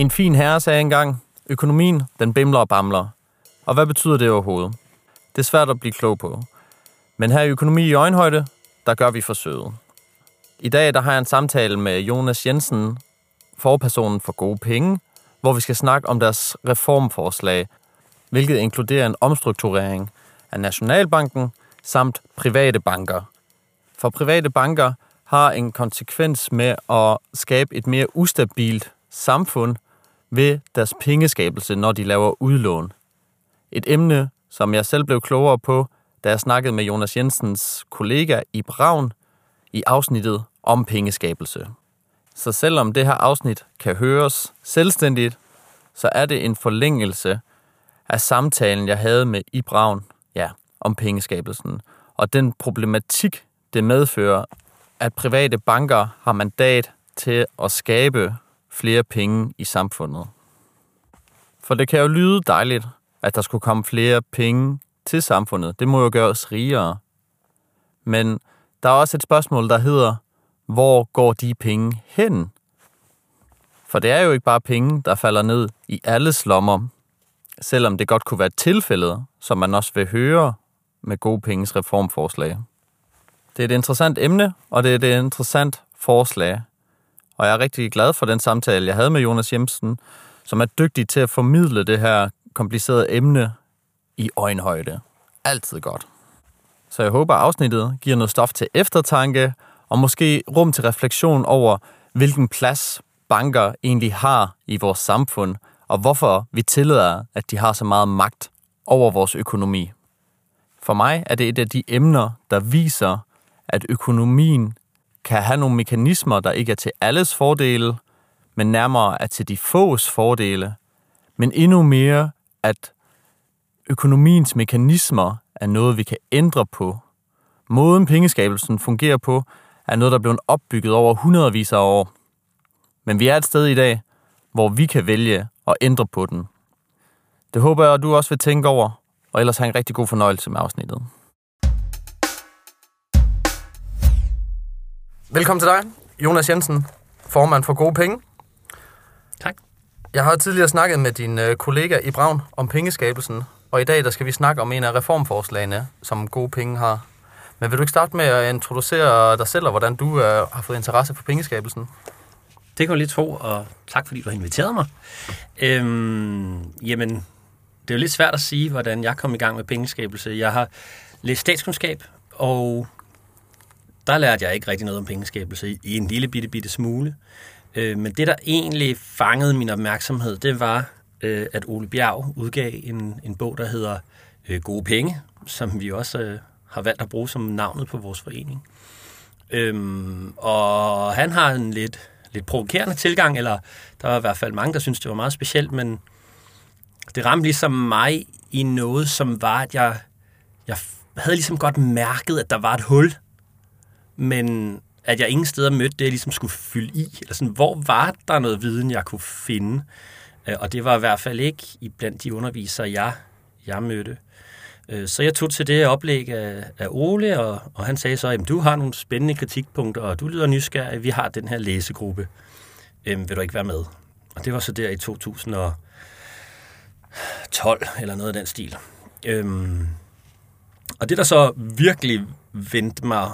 En fin herre sagde engang, økonomien, den bimler og bamler. Og hvad betyder det overhovedet? Det er svært at blive klog på. Men her i Økonomi i Øjenhøjde, der gør vi forsøget. I dag der har jeg en samtale med Jonas Jensen, forpersonen for gode penge, hvor vi skal snakke om deres reformforslag, hvilket inkluderer en omstrukturering af Nationalbanken samt private banker. For private banker har en konsekvens med at skabe et mere ustabilt samfund ved deres pengeskabelse, når de laver udlån. Et emne, som jeg selv blev klogere på, da jeg snakkede med Jonas Jensens kollega i Braun i afsnittet om pengeskabelse. Så selvom det her afsnit kan høres selvstændigt, så er det en forlængelse af samtalen, jeg havde med i Braun ja, om pengeskabelsen, og den problematik, det medfører, at private banker har mandat til at skabe flere penge i samfundet. For det kan jo lyde dejligt, at der skulle komme flere penge til samfundet. Det må jo gøre os rigere. Men der er også et spørgsmål, der hedder, hvor går de penge hen? For det er jo ikke bare penge, der falder ned i alles lommer, selvom det godt kunne være tilfældet, som man også vil høre med gode penges reformforslag. Det er et interessant emne, og det er et interessant forslag. Og jeg er rigtig glad for den samtale, jeg havde med Jonas Jensen, som er dygtig til at formidle det her komplicerede emne i øjenhøjde. Altid godt. Så jeg håber, afsnittet giver noget stof til eftertanke, og måske rum til refleksion over, hvilken plads banker egentlig har i vores samfund, og hvorfor vi tillader, at de har så meget magt over vores økonomi. For mig er det et af de emner, der viser, at økonomien kan have nogle mekanismer, der ikke er til alles fordele, men nærmere er til de fås fordele, men endnu mere, at økonomiens mekanismer er noget, vi kan ændre på. Måden pengeskabelsen fungerer på, er noget, der er blevet opbygget over hundredvis af år. Men vi er et sted i dag, hvor vi kan vælge at ændre på den. Det håber jeg, at du også vil tænke over, og ellers have en rigtig god fornøjelse med afsnittet. Velkommen til dig, Jonas Jensen, formand for Gode Penge. Tak. Jeg har tidligere snakket med din øh, kollega i Braun om pengeskabelsen, og i dag der skal vi snakke om en af reformforslagene, som Gode Penge har. Men vil du ikke starte med at introducere dig selv, og hvordan du øh, har fået interesse for pengeskabelsen? Det kan jeg lige tro, og tak fordi du har inviteret mig. Øhm, jamen, det er jo lidt svært at sige, hvordan jeg kom i gang med pengeskabelse. Jeg har læst statskundskab, og der lærte jeg ikke rigtig noget om pengeskabelse i en lille bitte, bitte smule. Øh, men det, der egentlig fangede min opmærksomhed, det var, øh, at Ole Bjerg udgav en, en bog, der hedder øh, Gode Penge, som vi også øh, har valgt at bruge som navnet på vores forening. Øhm, og han har en lidt, lidt provokerende tilgang, eller der var i hvert fald mange, der synes det var meget specielt, men det ramte ligesom mig i noget, som var, at jeg, jeg havde ligesom godt mærket, at der var et hul, men at jeg ingen steder mødte det, jeg ligesom skulle fylde i. Eller sådan, hvor var der noget viden, jeg kunne finde? Øh, og det var i hvert fald ikke i blandt de undervisere, jeg, jeg mødte. Øh, så jeg tog til det oplæg af, af Ole, og, og han sagde så, at du har nogle spændende kritikpunkter, og du lyder nysgerrig, vi har den her læsegruppe. Øhm, vil du ikke være med? Og det var så der i 2012, eller noget af den stil. Øhm, og det, der så virkelig vendte mig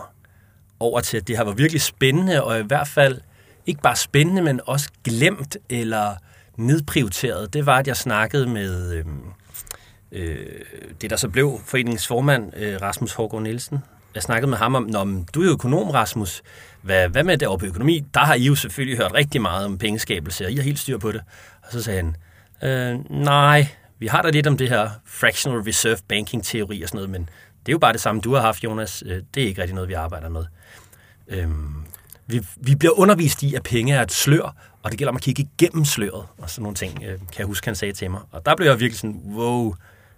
over til, at det her var virkelig spændende, og i hvert fald ikke bare spændende, men også glemt eller nedprioriteret, det var, at jeg snakkede med øh, øh, det, der så blev foreningens formand, øh, Rasmus Hårgaard Nielsen. Jeg snakkede med ham om, Nå, du er jo økonom, Rasmus. Hvad, hvad med det over på økonomi? Der har I jo selvfølgelig hørt rigtig meget om pengeskabelse, og I har helt styr på det. Og så sagde han, øh, nej, vi har da lidt om det her fractional reserve banking teori og sådan noget, men det er jo bare det samme, du har haft, Jonas. Øh, det er ikke rigtig noget, vi arbejder med. Øhm, vi, vi bliver undervist i, at penge er et slør, og det gælder om at kigge igennem sløret, og sådan nogle ting, øh, kan jeg huske, han sagde til mig. Og der blev jeg virkelig sådan, wow,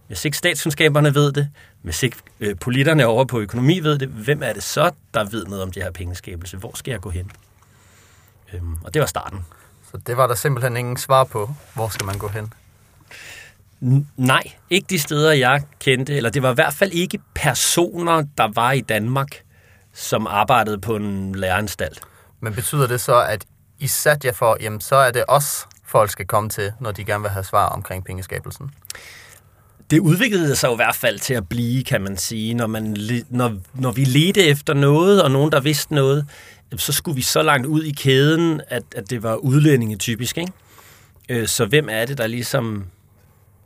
hvis ikke statskundskaberne ved det, hvis ikke øh, politerne over på økonomi ved det, hvem er det så, der ved noget om det her pengeskabelse? Hvor skal jeg gå hen? Øhm, og det var starten. Så det var der simpelthen ingen svar på. Hvor skal man gå hen? Nej, ikke de steder, jeg kendte, eller det var i hvert fald ikke personer, der var i Danmark, som arbejdede på en læreranstalt. Men betyder det så, at I satte jer for, jamen så er det os folk skal komme til, når de gerne vil have svar omkring pengeskabelsen? Det udviklede sig jo i hvert fald til at blive, kan man sige, når, man, når, når vi ledte efter noget, og nogen, der vidste noget, så skulle vi så langt ud i kæden, at, at det var udlændinge typisk. Ikke? Øh, så hvem er det, der ligesom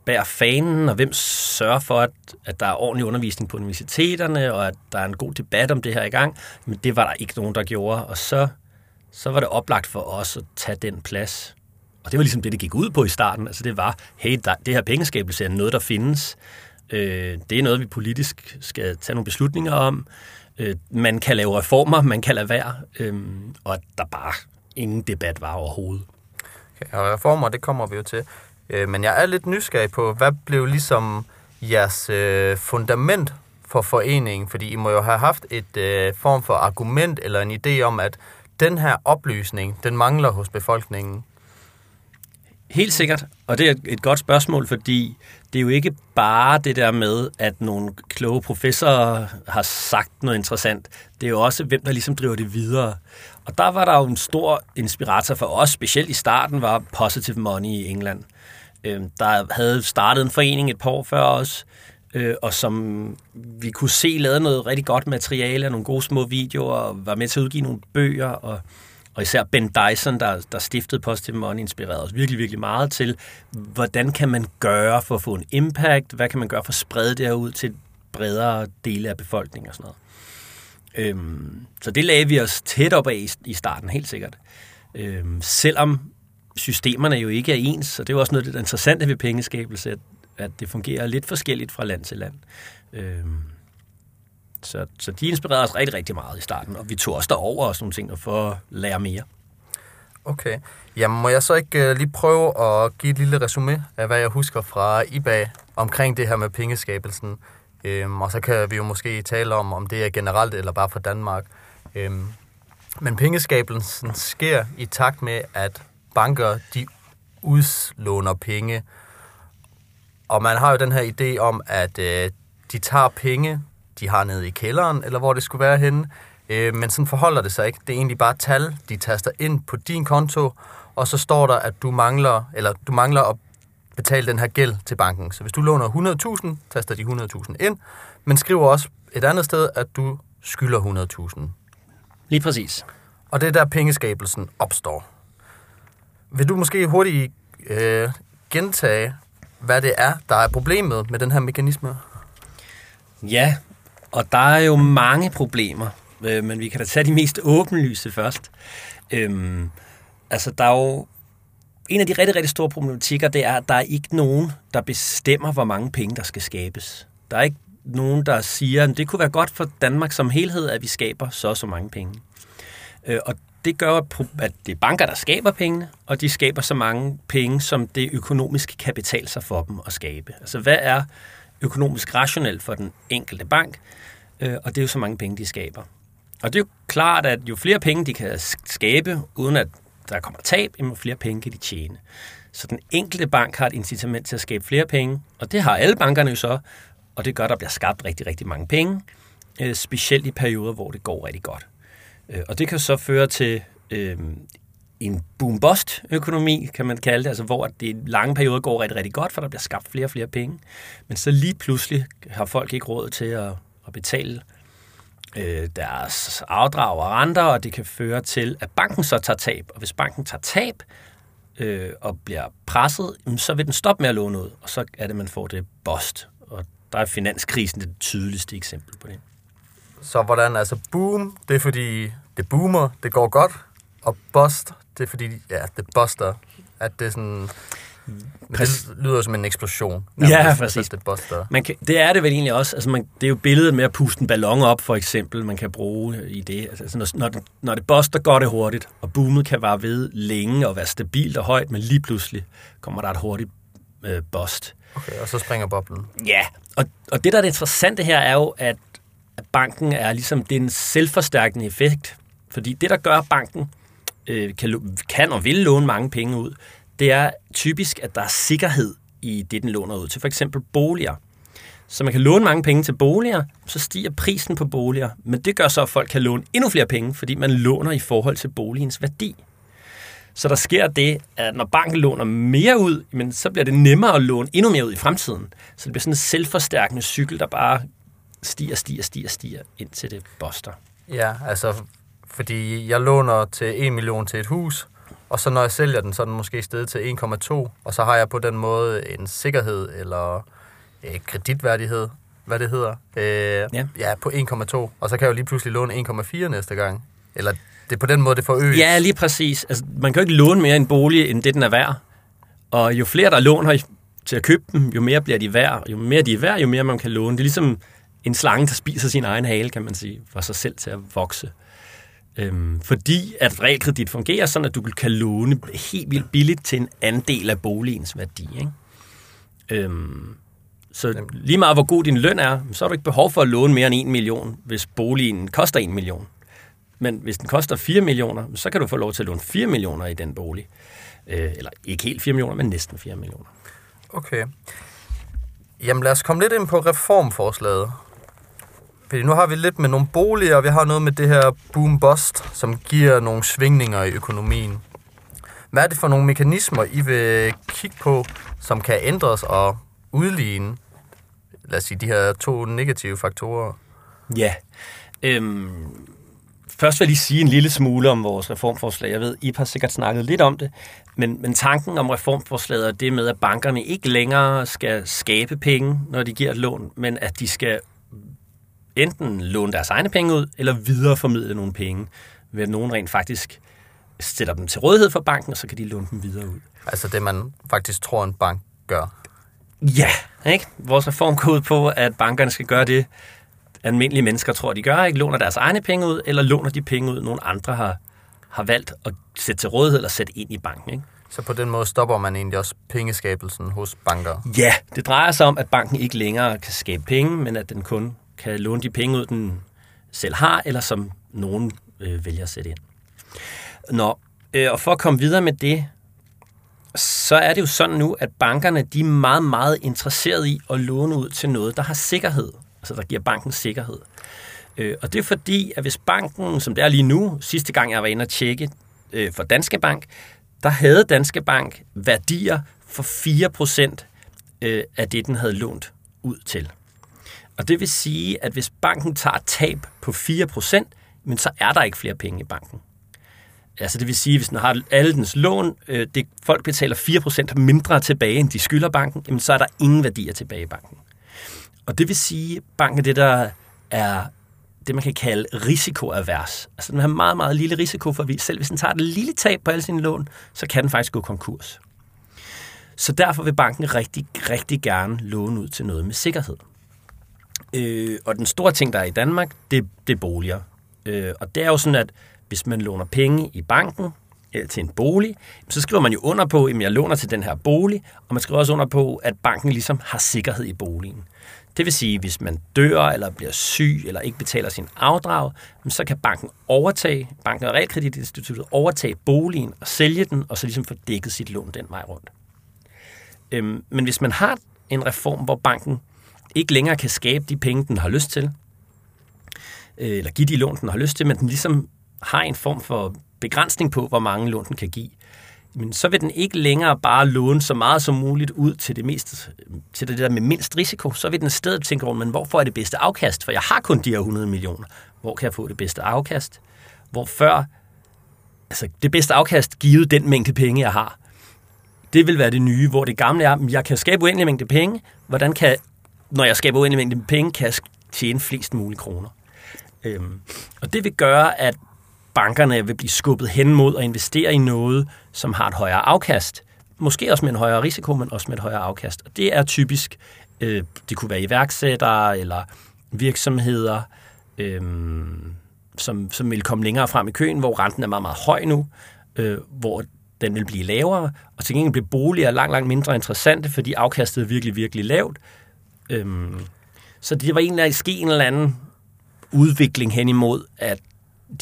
bærer fanen, og hvem sørger for, at, at der er ordentlig undervisning på universiteterne, og at der er en god debat om det her i gang. Men det var der ikke nogen, der gjorde, og så, så var det oplagt for os at tage den plads. Og det var ligesom det, det gik ud på i starten. Altså det var, hey, der, det her pengeskabelse er noget, der findes. Øh, det er noget, vi politisk skal tage nogle beslutninger om. Øh, man kan lave reformer, man kan lade være, øh, og der bare ingen debat var overhovedet. Okay, og reformer, det kommer vi jo til. Øh, men jeg er lidt nysgerrig på, hvad blev ligesom jeres øh, fundament for foreningen? Fordi I må jo have haft et øh, form for argument eller en idé om, at den her oplysning, den mangler hos befolkningen. Helt sikkert, og det er et godt spørgsmål, fordi det er jo ikke bare det der med, at nogle kloge professorer har sagt noget interessant. Det er jo også, hvem der ligesom driver det videre. Og der var der jo en stor inspirator for os, specielt i starten, var Positive Money i England. Øhm, der havde startet en forening et par år før os, øh, og som vi kunne se lavede noget rigtig godt materiale, nogle gode små videoer, og var med til at udgive nogle bøger, og og især Ben Dyson, der, der stiftede Positive Money, inspirerede os virkelig, virkelig meget til, hvordan kan man gøre for at få en impact, hvad kan man gøre for at sprede det her ud til bredere dele af befolkningen og sådan noget. Øhm, så det lagde vi os tæt op af i, i starten, helt sikkert. Øhm, selvom systemerne jo ikke er ens, så det er jo også noget af det interessante ved pengeskabelse, at, at det fungerer lidt forskelligt fra land til land. Øhm, så, så de inspirerede os rigtig, rigtig meget i starten, og vi tog os derover og sådan nogle ting for at lære mere. Okay. Jamen, må jeg så ikke uh, lige prøve at give et lille resume af, hvad jeg husker fra IBA omkring det her med pengeskabelsen? Øhm, og så kan vi jo måske tale om, om det er generelt eller bare for Danmark. Øhm, men pengeskabelsen sker i takt med, at banker de udlåner penge. Og man har jo den her idé om, at øh, de tager penge de har nede i kælderen, eller hvor det skulle være henne. Øh, men sådan forholder det sig ikke. Det er egentlig bare tal, de taster ind på din konto, og så står der, at du mangler, eller du mangler at betale den her gæld til banken. Så hvis du låner 100.000, taster de 100.000 ind, men skriver også et andet sted, at du skylder 100.000. Lige præcis. Og det er der pengeskabelsen opstår. Vil du måske hurtigt øh, gentage, hvad det er, der er problemet med den her mekanisme? Ja, og der er jo mange problemer, øh, men vi kan da tage de mest åbenlyse først. Øhm, altså, der er jo en af de rigtig, rigtig store problematikker, det er, at der er ikke nogen, der bestemmer, hvor mange penge, der skal skabes. Der er ikke nogen, der siger, at det kunne være godt for Danmark som helhed, at vi skaber så og så mange penge. Øh, og det gør, at det er banker, der skaber pengene, og de skaber så mange penge, som det økonomisk kan betale sig for dem at skabe. Altså, hvad er økonomisk rationelt for den enkelte bank? øh, og det er jo så mange penge, de skaber. Og det er jo klart, at jo flere penge de kan skabe, uden at der kommer tab, jo flere penge kan de tjene. Så den enkelte bank har et incitament til at skabe flere penge, og det har alle bankerne jo så, og det gør, at der bliver skabt rigtig, rigtig mange penge, øh, specielt i perioder, hvor det går rigtig godt. Øh, og det kan så føre til øh, en boom-bust-økonomi, kan man kalde det, altså hvor det i lange perioder går rigtig, rigtig godt, for der bliver skabt flere og flere penge. Men så lige pludselig har folk ikke råd til at, at betale øh, deres afdrag og renter, og det kan føre til, at banken så tager tab. Og hvis banken tager tab øh, og bliver presset, så vil den stoppe med at låne ud, og så er det, man får det bust. Og der er finanskrisen det tydeligste eksempel på det. Så hvordan, altså boom, det er fordi det boomer, det går godt, og bust, det er fordi, ja, det buster, at det er sådan men det lyder som en eksplosion. Ja, præcis. Det, man kan, det er det vel egentlig også. Altså man, det er jo billedet med at puste en ballon op, for eksempel, man kan bruge i det. Altså, når, når, det, når det buster, går det hurtigt, og boomet kan vare ved længe og være stabilt og højt, men lige pludselig kommer der et hurtigt øh, bust. Okay, og så springer boblen. Ja, og, og det, der er det interessante her, er jo, at, banken er ligesom, det er en selvforstærkende effekt. Fordi det, der gør, banken øh, kan, kan og vil låne mange penge ud, det er typisk, at der er sikkerhed i det, den låner ud til. For eksempel boliger. Så man kan låne mange penge til boliger, så stiger prisen på boliger. Men det gør så, at folk kan låne endnu flere penge, fordi man låner i forhold til boligens værdi. Så der sker det, at når banken låner mere ud, men så bliver det nemmere at låne endnu mere ud i fremtiden. Så det bliver sådan en selvforstærkende cykel, der bare stiger, stiger, stiger, stiger, indtil det boster. Ja, altså, fordi jeg låner til 1 million til et hus, og så når jeg sælger den, så er den måske stedet til 1,2, og så har jeg på den måde en sikkerhed eller øh, kreditværdighed, hvad det hedder, øh, ja. ja, på 1,2, og så kan jeg jo lige pludselig låne 1,4 næste gang. Eller det er på den måde, det forøges. Ja, lige præcis. Altså, man kan jo ikke låne mere en bolig, end det den er værd. Og jo flere, der låner til at købe dem, jo mere bliver de værd. Jo mere de er værd, jo mere man kan låne. Det er ligesom en slange, der spiser sin egen hale, kan man sige, for sig selv til at vokse. Øhm, fordi at realkredit fungerer sådan, at du kan låne helt vildt billigt til en andel af boligens værdi. Ikke? Øhm, så lige meget hvor god din løn er, så har du ikke behov for at låne mere end 1 million, hvis boligen koster 1 million. Men hvis den koster 4 millioner, så kan du få lov til at låne 4 millioner i den bolig. Øh, eller ikke helt 4 millioner, men næsten 4 millioner. Okay. Jamen lad os komme lidt ind på reformforslaget. Fordi nu har vi lidt med nogle boliger, og vi har noget med det her boom-bust, som giver nogle svingninger i økonomien. Hvad er det for nogle mekanismer, I vil kigge på, som kan ændres og udligne, lad os sige, de her to negative faktorer? Ja. Øhm, først vil jeg lige sige en lille smule om vores reformforslag. Jeg ved, I har sikkert snakket lidt om det, men, men tanken om reformforslaget er det med, at bankerne ikke længere skal skabe penge, når de giver et lån, men at de skal enten låne deres egne penge ud, eller videreformidle nogle penge, ved at nogen rent faktisk sætter dem til rådighed for banken, og så kan de låne dem videre ud. Altså det, man faktisk tror, en bank gør. Ja, ikke? Vores reform går ud på, at bankerne skal gøre det, almindelige mennesker tror, de gør, ikke? Låner deres egne penge ud, eller låner de penge ud, nogle andre har, har valgt at sætte til rådighed eller sætte ind i banken, ikke? Så på den måde stopper man egentlig også pengeskabelsen hos banker? Ja, det drejer sig om, at banken ikke længere kan skabe penge, men at den kun kan låne de penge ud, den selv har, eller som nogen øh, vælger at sætte ind. Nå, øh, og for at komme videre med det, så er det jo sådan nu, at bankerne de er meget, meget interesserede i at låne ud til noget, der har sikkerhed. Altså der giver banken sikkerhed. Øh, og det er fordi, at hvis banken, som det er lige nu, sidste gang jeg var inde og tjekke øh, for Danske Bank, der havde Danske Bank værdier for 4% øh, af det, den havde lånt ud til. Og det vil sige, at hvis banken tager tab på 4%, men så er der ikke flere penge i banken. Altså det vil sige, hvis den har alle dens lån, øh, det, folk betaler 4% mindre tilbage, end de skylder banken, jamen så er der ingen værdier tilbage i banken. Og det vil sige, at banken er det, der er det, man kan kalde risikoavers. Altså den har meget, meget lille risiko for, at selv hvis den tager et lille tab på alle sine lån, så kan den faktisk gå konkurs. Så derfor vil banken rigtig, rigtig gerne låne ud til noget med sikkerhed. Øh, og den store ting, der er i Danmark, det, det er boliger. Øh, og det er jo sådan, at hvis man låner penge i banken eller til en bolig, så skriver man jo under på, at jeg låner til den her bolig, og man skriver også under på, at banken ligesom har sikkerhed i boligen. Det vil sige, at hvis man dør eller bliver syg eller ikke betaler sin afdrag, så kan banken overtage, banken og realkreditinstituttet overtage boligen og sælge den, og så ligesom få dækket sit lån den vej rundt. Øhm, men hvis man har en reform, hvor banken ikke længere kan skabe de penge, den har lyst til, øh, eller give de lån, den har lyst til, men den ligesom har en form for begrænsning på, hvor mange lån den kan give, men så vil den ikke længere bare låne så meget som muligt ud til det, mest, til det der med mindst risiko. Så vil den i stedet tænke, men hvorfor er det bedste afkast? For jeg har kun de her 100 millioner. Hvor kan jeg få det bedste afkast? Hvor før, altså det bedste afkast givet den mængde penge, jeg har. Det vil være det nye, hvor det gamle er, jeg kan skabe uendelig mængde penge. Hvordan kan, når jeg skaber uendelig mængde penge, kan jeg tjene flest mulige kroner? Øhm, og det vil gøre, at bankerne vil blive skubbet hen mod at investere i noget, som har et højere afkast. Måske også med en højere risiko, men også med et højere afkast. Og det er typisk, øh, det kunne være iværksættere eller virksomheder, øh, som, som vil komme længere frem i køen, hvor renten er meget, meget høj nu, øh, hvor den vil blive lavere, og til gengæld bliver boliger langt, langt mindre interessante, fordi afkastet er virkelig, virkelig lavt. Øh, så det var egentlig ske en eller anden udvikling hen imod, at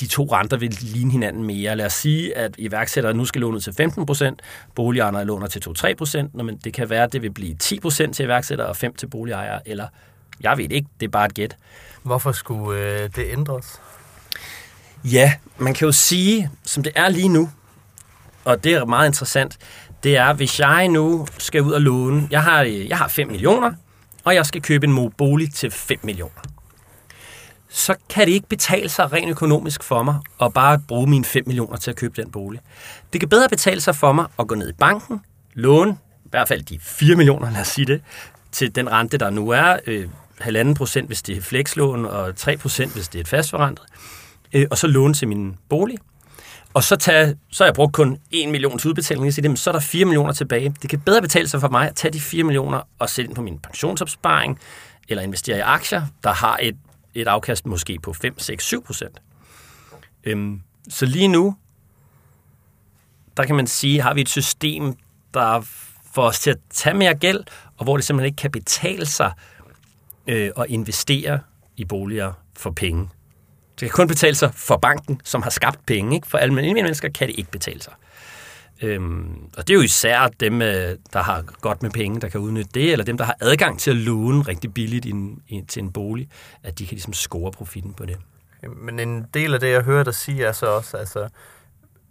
de to renter vil ligne hinanden mere. Lad os sige, at iværksættere nu skal låne til 15 procent, boligejere låner til 2-3 procent, men det kan være, at det vil blive 10 procent til iværksættere og 5 til boligejere, eller jeg ved ikke, det er bare et gæt. Hvorfor skulle øh, det ændres? Ja, man kan jo sige, som det er lige nu, og det er meget interessant, det er, hvis jeg nu skal ud og låne, jeg har, jeg har 5 millioner, og jeg skal købe en bolig til 5 millioner. Så kan det ikke betale sig rent økonomisk for mig at bare bruge mine 5 millioner til at købe den bolig. Det kan bedre betale sig for mig at gå ned i banken, låne, i hvert fald de 4 millioner, lad os sige det, til den rente, der nu er, øh, halvanden procent, hvis det er flekslån, og 3 procent, hvis det er et fastforrentet, øh, og så låne til min bolig. Og så, tage, så har jeg brugt kun 1 million til udbetaling, så, så er der 4 millioner tilbage. Det kan bedre betale sig for mig at tage de 4 millioner og sætte ind på min pensionsopsparing, eller investere i aktier, der har et, et afkast måske på 5, 6, 7 procent. Øhm, så lige nu, der kan man sige, har vi et system, der får os til at tage mere gæld, og hvor det simpelthen ikke kan betale sig øh, at investere i boliger for penge. Det kan kun betale sig for banken, som har skabt penge. Ikke? For almindelige mennesker kan det ikke betale sig. Øhm, og det er jo især dem, øh, der har godt med penge, der kan udnytte det, eller dem, der har adgang til at låne rigtig billigt i en, i, til en bolig, at de kan ligesom score profitten på det. Men en del af det, jeg hører dig sige, er så også, altså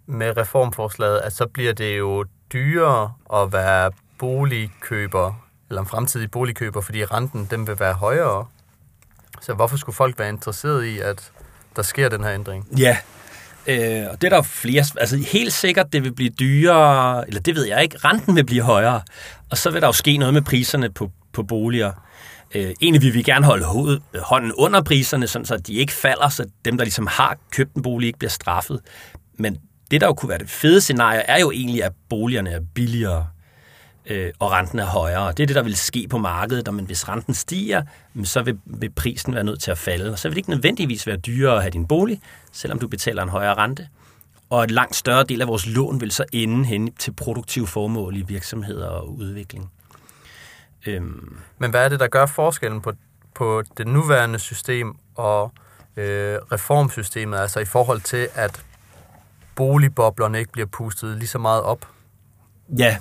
med reformforslaget, at så bliver det jo dyrere at være boligkøber, eller en fremtidig boligkøber, fordi renten den vil være højere. Så hvorfor skulle folk være interesseret i, at der sker den her ændring? Ja, øh, og det er der flere... Altså helt sikkert, det vil blive dyrere, eller det ved jeg ikke, renten vil blive højere, og så vil der jo ske noget med priserne på, på boliger. Øh, egentlig vil vi gerne holde hoved, hånden under priserne, sådan så de ikke falder, så dem, der ligesom har købt en bolig, ikke bliver straffet. Men det, der jo kunne være det fede scenarie, er jo egentlig, at boligerne er billigere øh, og renten er højere. Det er det, der vil ske på markedet, men hvis renten stiger, så vil, vil prisen være nødt til at falde. Og så vil det ikke nødvendigvis være dyrere at have din bolig, selvom du betaler en højere rente. Og en langt større del af vores lån vil så ende hen til produktive formål i virksomheder og udvikling. Øhm. Men hvad er det, der gør forskellen på, på det nuværende system og øh, reformsystemet, altså i forhold til, at boligboblerne ikke bliver pustet lige så meget op? Ja,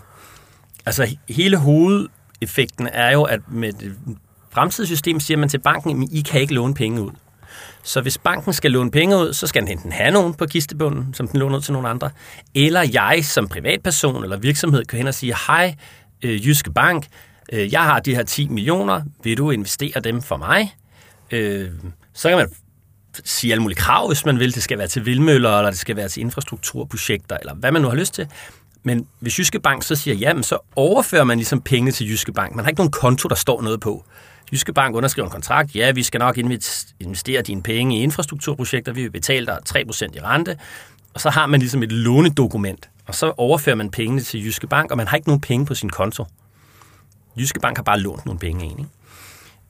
Altså hele hovedeffekten er jo, at med det fremtidige system siger man til banken, at I kan ikke låne penge ud. Så hvis banken skal låne penge ud, så skal den enten have nogen på kistebunden, som den låner ud til nogle andre, eller jeg som privatperson eller virksomhed kan hen og sige, hej øh, Jyske Bank, øh, jeg har de her 10 millioner, vil du investere dem for mig? Øh, så kan man sige alle mulige krav, hvis man vil. Det skal være til vildmøller, eller det skal være til infrastrukturprojekter, eller hvad man nu har lyst til. Men hvis Jyske Bank så siger, jamen så overfører man ligesom penge til Jyske Bank. Man har ikke nogen konto, der står noget på. Jyske Bank underskriver en kontrakt. Ja, vi skal nok investere dine penge i infrastrukturprojekter. Vi vil betale dig 3% i rente. Og så har man ligesom et lånedokument. Og så overfører man pengene til Jyske Bank, og man har ikke nogen penge på sin konto. Jyske Bank har bare lånt nogle penge ind. Ikke?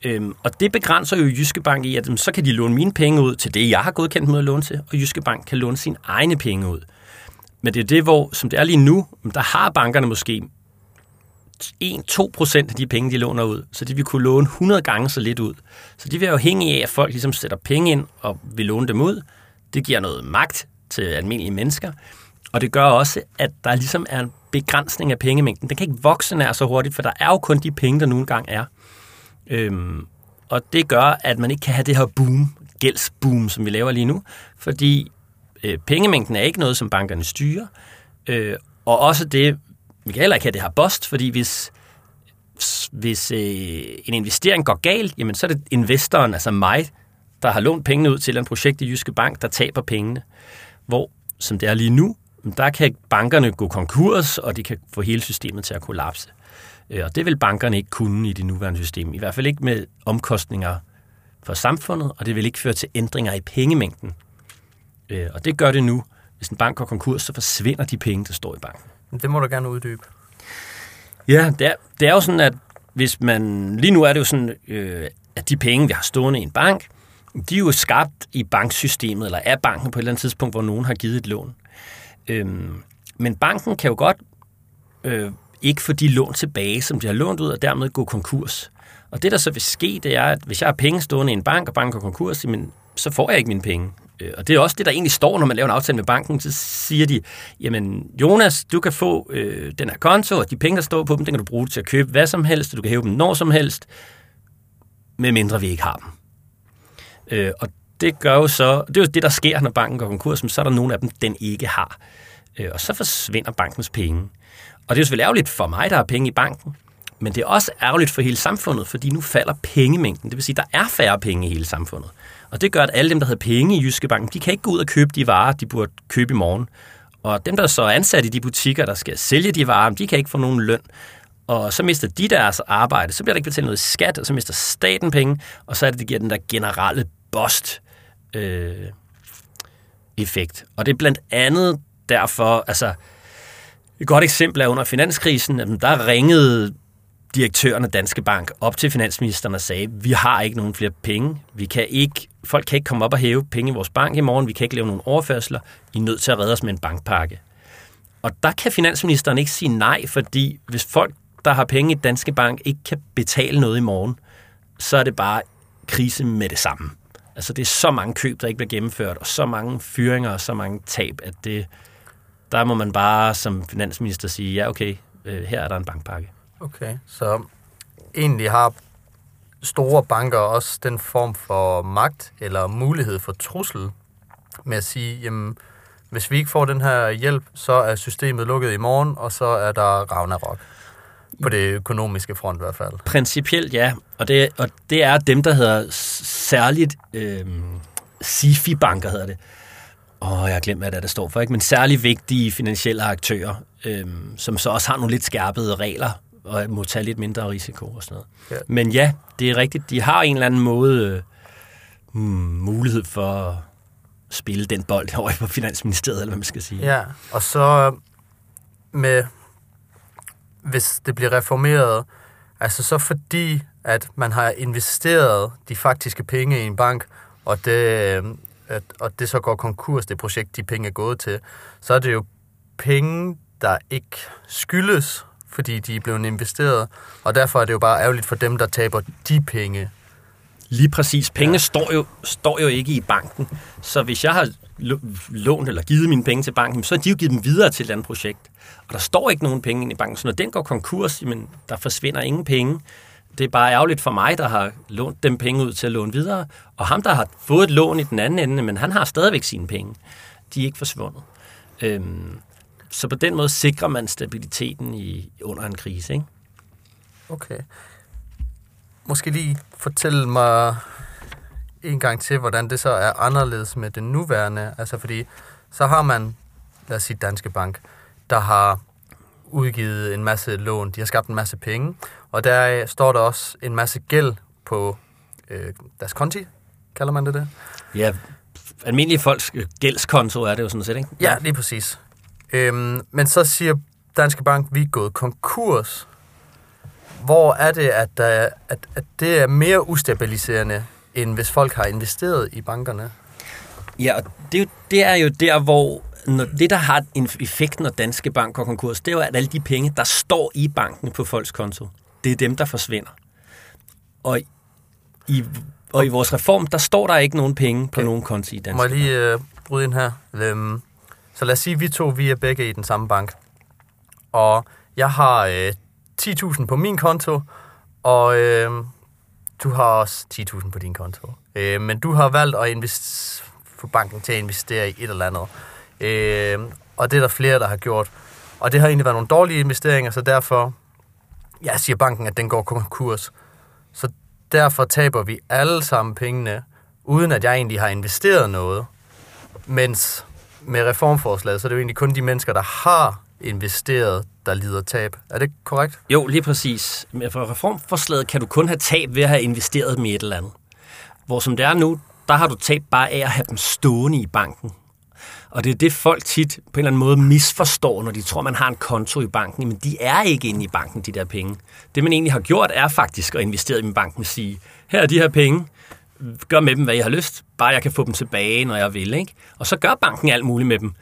Øhm, og det begrænser jo Jyske Bank i, at så kan de låne mine penge ud til det, jeg har godkendt med at låne til, og Jyske Bank kan låne sine egne penge ud. Men det er det, hvor, som det er lige nu, der har bankerne måske 1-2 procent af de penge, de låner ud. Så de vil kunne låne 100 gange så lidt ud. Så de vil afhængige af, at folk ligesom sætter penge ind og vil låne dem ud. Det giver noget magt til almindelige mennesker. Og det gør også, at der ligesom er en begrænsning af pengemængden. Den kan ikke vokse nær så hurtigt, for der er jo kun de penge, der nogle gange er. Øhm, og det gør, at man ikke kan have det her boom, gældsboom, som vi laver lige nu, fordi øh, pengemængden er ikke noget, som bankerne styrer. Øh, og også det, vi kan heller ikke have det her bost, fordi hvis, hvis øh, en investering går galt, jamen så er det investoren, altså mig, der har lånt pengene ud til en projekt i Jyske Bank, der taber pengene. Hvor, som det er lige nu, der kan bankerne gå konkurs, og de kan få hele systemet til at kollapse. Øh, og det vil bankerne ikke kunne i det nuværende system. I hvert fald ikke med omkostninger for samfundet, og det vil ikke føre til ændringer i pengemængden Øh, og det gør det nu. Hvis en bank går konkurs, så forsvinder de penge, der står i banken. Det må du gerne uddybe. Ja, det er, det er jo sådan, at hvis man... Lige nu er det jo sådan, øh, at de penge, vi har stående i en bank, de er jo skabt i banksystemet, eller er banken på et eller andet tidspunkt, hvor nogen har givet et lån. Øhm, men banken kan jo godt øh, ikke få de lån tilbage, som de har lånt ud, og dermed gå konkurs. Og det, der så vil ske, det er, at hvis jeg har penge stående i en bank, og banken går konkurs, så får jeg ikke mine penge. Øh, og det er også det, der egentlig står, når man laver en aftale med banken. Så siger de, jamen Jonas, du kan få øh, den her konto, og de penge, der står på dem, den kan du bruge til at købe hvad som helst, og du kan hæve dem når som helst, med mindre vi ikke har dem. Øh, og det gør jo så, det er jo det, der sker, når banken går konkurs, men så er der nogle af dem, den ikke har. øh, og så forsvinder bankens penge. Og det er jo selvfølgelig ærgerligt for mig, der har penge i banken, men det er også ærgerligt for hele samfundet, fordi nu falder pengemængden. Det vil sige, der er færre penge i hele samfundet. Og det gør, at alle dem, der havde penge i Jyske Bank, de kan ikke gå ud og købe de varer, de burde købe i morgen. Og dem, der så er ansat i de butikker, der skal sælge de varer, de kan ikke få nogen løn. Og så mister de deres arbejde, så bliver der ikke betalt noget skat, og så mister staten penge, og så er det, det giver den der generelle bost øh, effekt. Og det er blandt andet derfor, altså et godt eksempel er under finanskrisen, at der ringede direktøren af Danske Bank op til finansministeren og sagde, vi har ikke nogen flere penge. Vi kan ikke, folk kan ikke komme op og hæve penge i vores bank i morgen. Vi kan ikke lave nogen overførsler. I er nødt til at redde os med en bankpakke. Og der kan finansministeren ikke sige nej, fordi hvis folk, der har penge i Danske Bank, ikke kan betale noget i morgen, så er det bare krise med det samme. Altså det er så mange køb, der ikke bliver gennemført, og så mange fyringer og så mange tab, at det, der må man bare som finansminister sige, ja okay, øh, her er der en bankpakke. Okay, så egentlig har store banker også den form for magt eller mulighed for trussel med at sige, jamen, hvis vi ikke får den her hjælp, så er systemet lukket i morgen, og så er der Ragnarok. På det økonomiske front i hvert fald. Principielt ja, og det, og det er dem, der hedder særligt øh, SIFI-banker, hedder det. Åh, jeg har glemt, hvad det er, der står for, ikke? men særligt vigtige finansielle aktører, øh, som så også har nogle lidt skærpede regler og må tage lidt mindre risiko og sådan noget. Ja. Men ja, det er rigtigt. De har en eller anden måde øh, hmm, mulighed for at spille den bold over på Finansministeriet, eller hvad man skal sige. Ja, og så med, hvis det bliver reformeret, altså så fordi, at man har investeret de faktiske penge i en bank, og det, at, og det så går konkurs, det projekt, de penge er gået til, så er det jo penge, der ikke skyldes fordi de er blevet investeret, og derfor er det jo bare ærgerligt for dem, der taber de penge. Lige præcis. Pengene ja. står, jo, står jo ikke i banken. Så hvis jeg har lånt eller givet mine penge til banken, så har de jo givet dem videre til et andet projekt. Og der står ikke nogen penge i banken. Så når den går konkurs, jamen, der forsvinder ingen penge. Det er bare ærgerligt for mig, der har lånt dem penge ud til at låne videre. Og ham, der har fået et lån i den anden ende, men han har stadigvæk sine penge. De er ikke forsvundet. Øhm, så på den måde sikrer man stabiliteten i, under en krise. Ikke? Okay. Måske lige fortælle mig en gang til, hvordan det så er anderledes med den nuværende. Altså fordi, så har man, lad os sige Danske Bank, der har udgivet en masse lån, de har skabt en masse penge, og der står der også en masse gæld på øh, deres konti, kalder man det det? Ja, almindelige folks gældskonto er det jo sådan set, ikke? Ja, lige præcis. Øhm, men så siger Danske Bank, vi er gået konkurs. Hvor er det, at, der, at, at det er mere ustabiliserende, end hvis folk har investeret i bankerne? Ja, og det, det er jo der, hvor når det, der har en effekt, når Danske Bank går konkurs, det er jo, at alle de penge, der står i banken på folks konto, det er dem, der forsvinder. Og i, og i vores reform, der står der ikke nogen penge på okay. nogen konti i Danske Må jeg lige uh, bryde ind her? Øhm, så lad os sige, at vi to vi er begge i den samme bank. Og jeg har øh, 10.000 på min konto, og øh, du har også 10.000 på din konto. Øh, men du har valgt at invest- få banken til at investere i et eller andet. Øh, og det er der flere, der har gjort. Og det har egentlig været nogle dårlige investeringer, så derfor, jeg siger banken, at den går konkurs. Så derfor taber vi alle sammen pengene, uden at jeg egentlig har investeret noget. Mens med reformforslaget, så er det jo egentlig kun de mennesker, der har investeret, der lider tab. Er det korrekt? Jo, lige præcis. Med for reformforslaget kan du kun have tab ved at have investeret i et eller andet. Hvor som det er nu, der har du tab bare af at have dem stående i banken. Og det er det, folk tit på en eller anden måde misforstår, når de tror, man har en konto i banken. Men de er ikke inde i banken, de der penge. Det, man egentlig har gjort, er faktisk at investere i banken og sige, her er de her penge, gør med dem, hvad jeg har lyst, bare jeg kan få dem tilbage, når jeg vil. Ikke? Og så gør banken alt muligt med dem,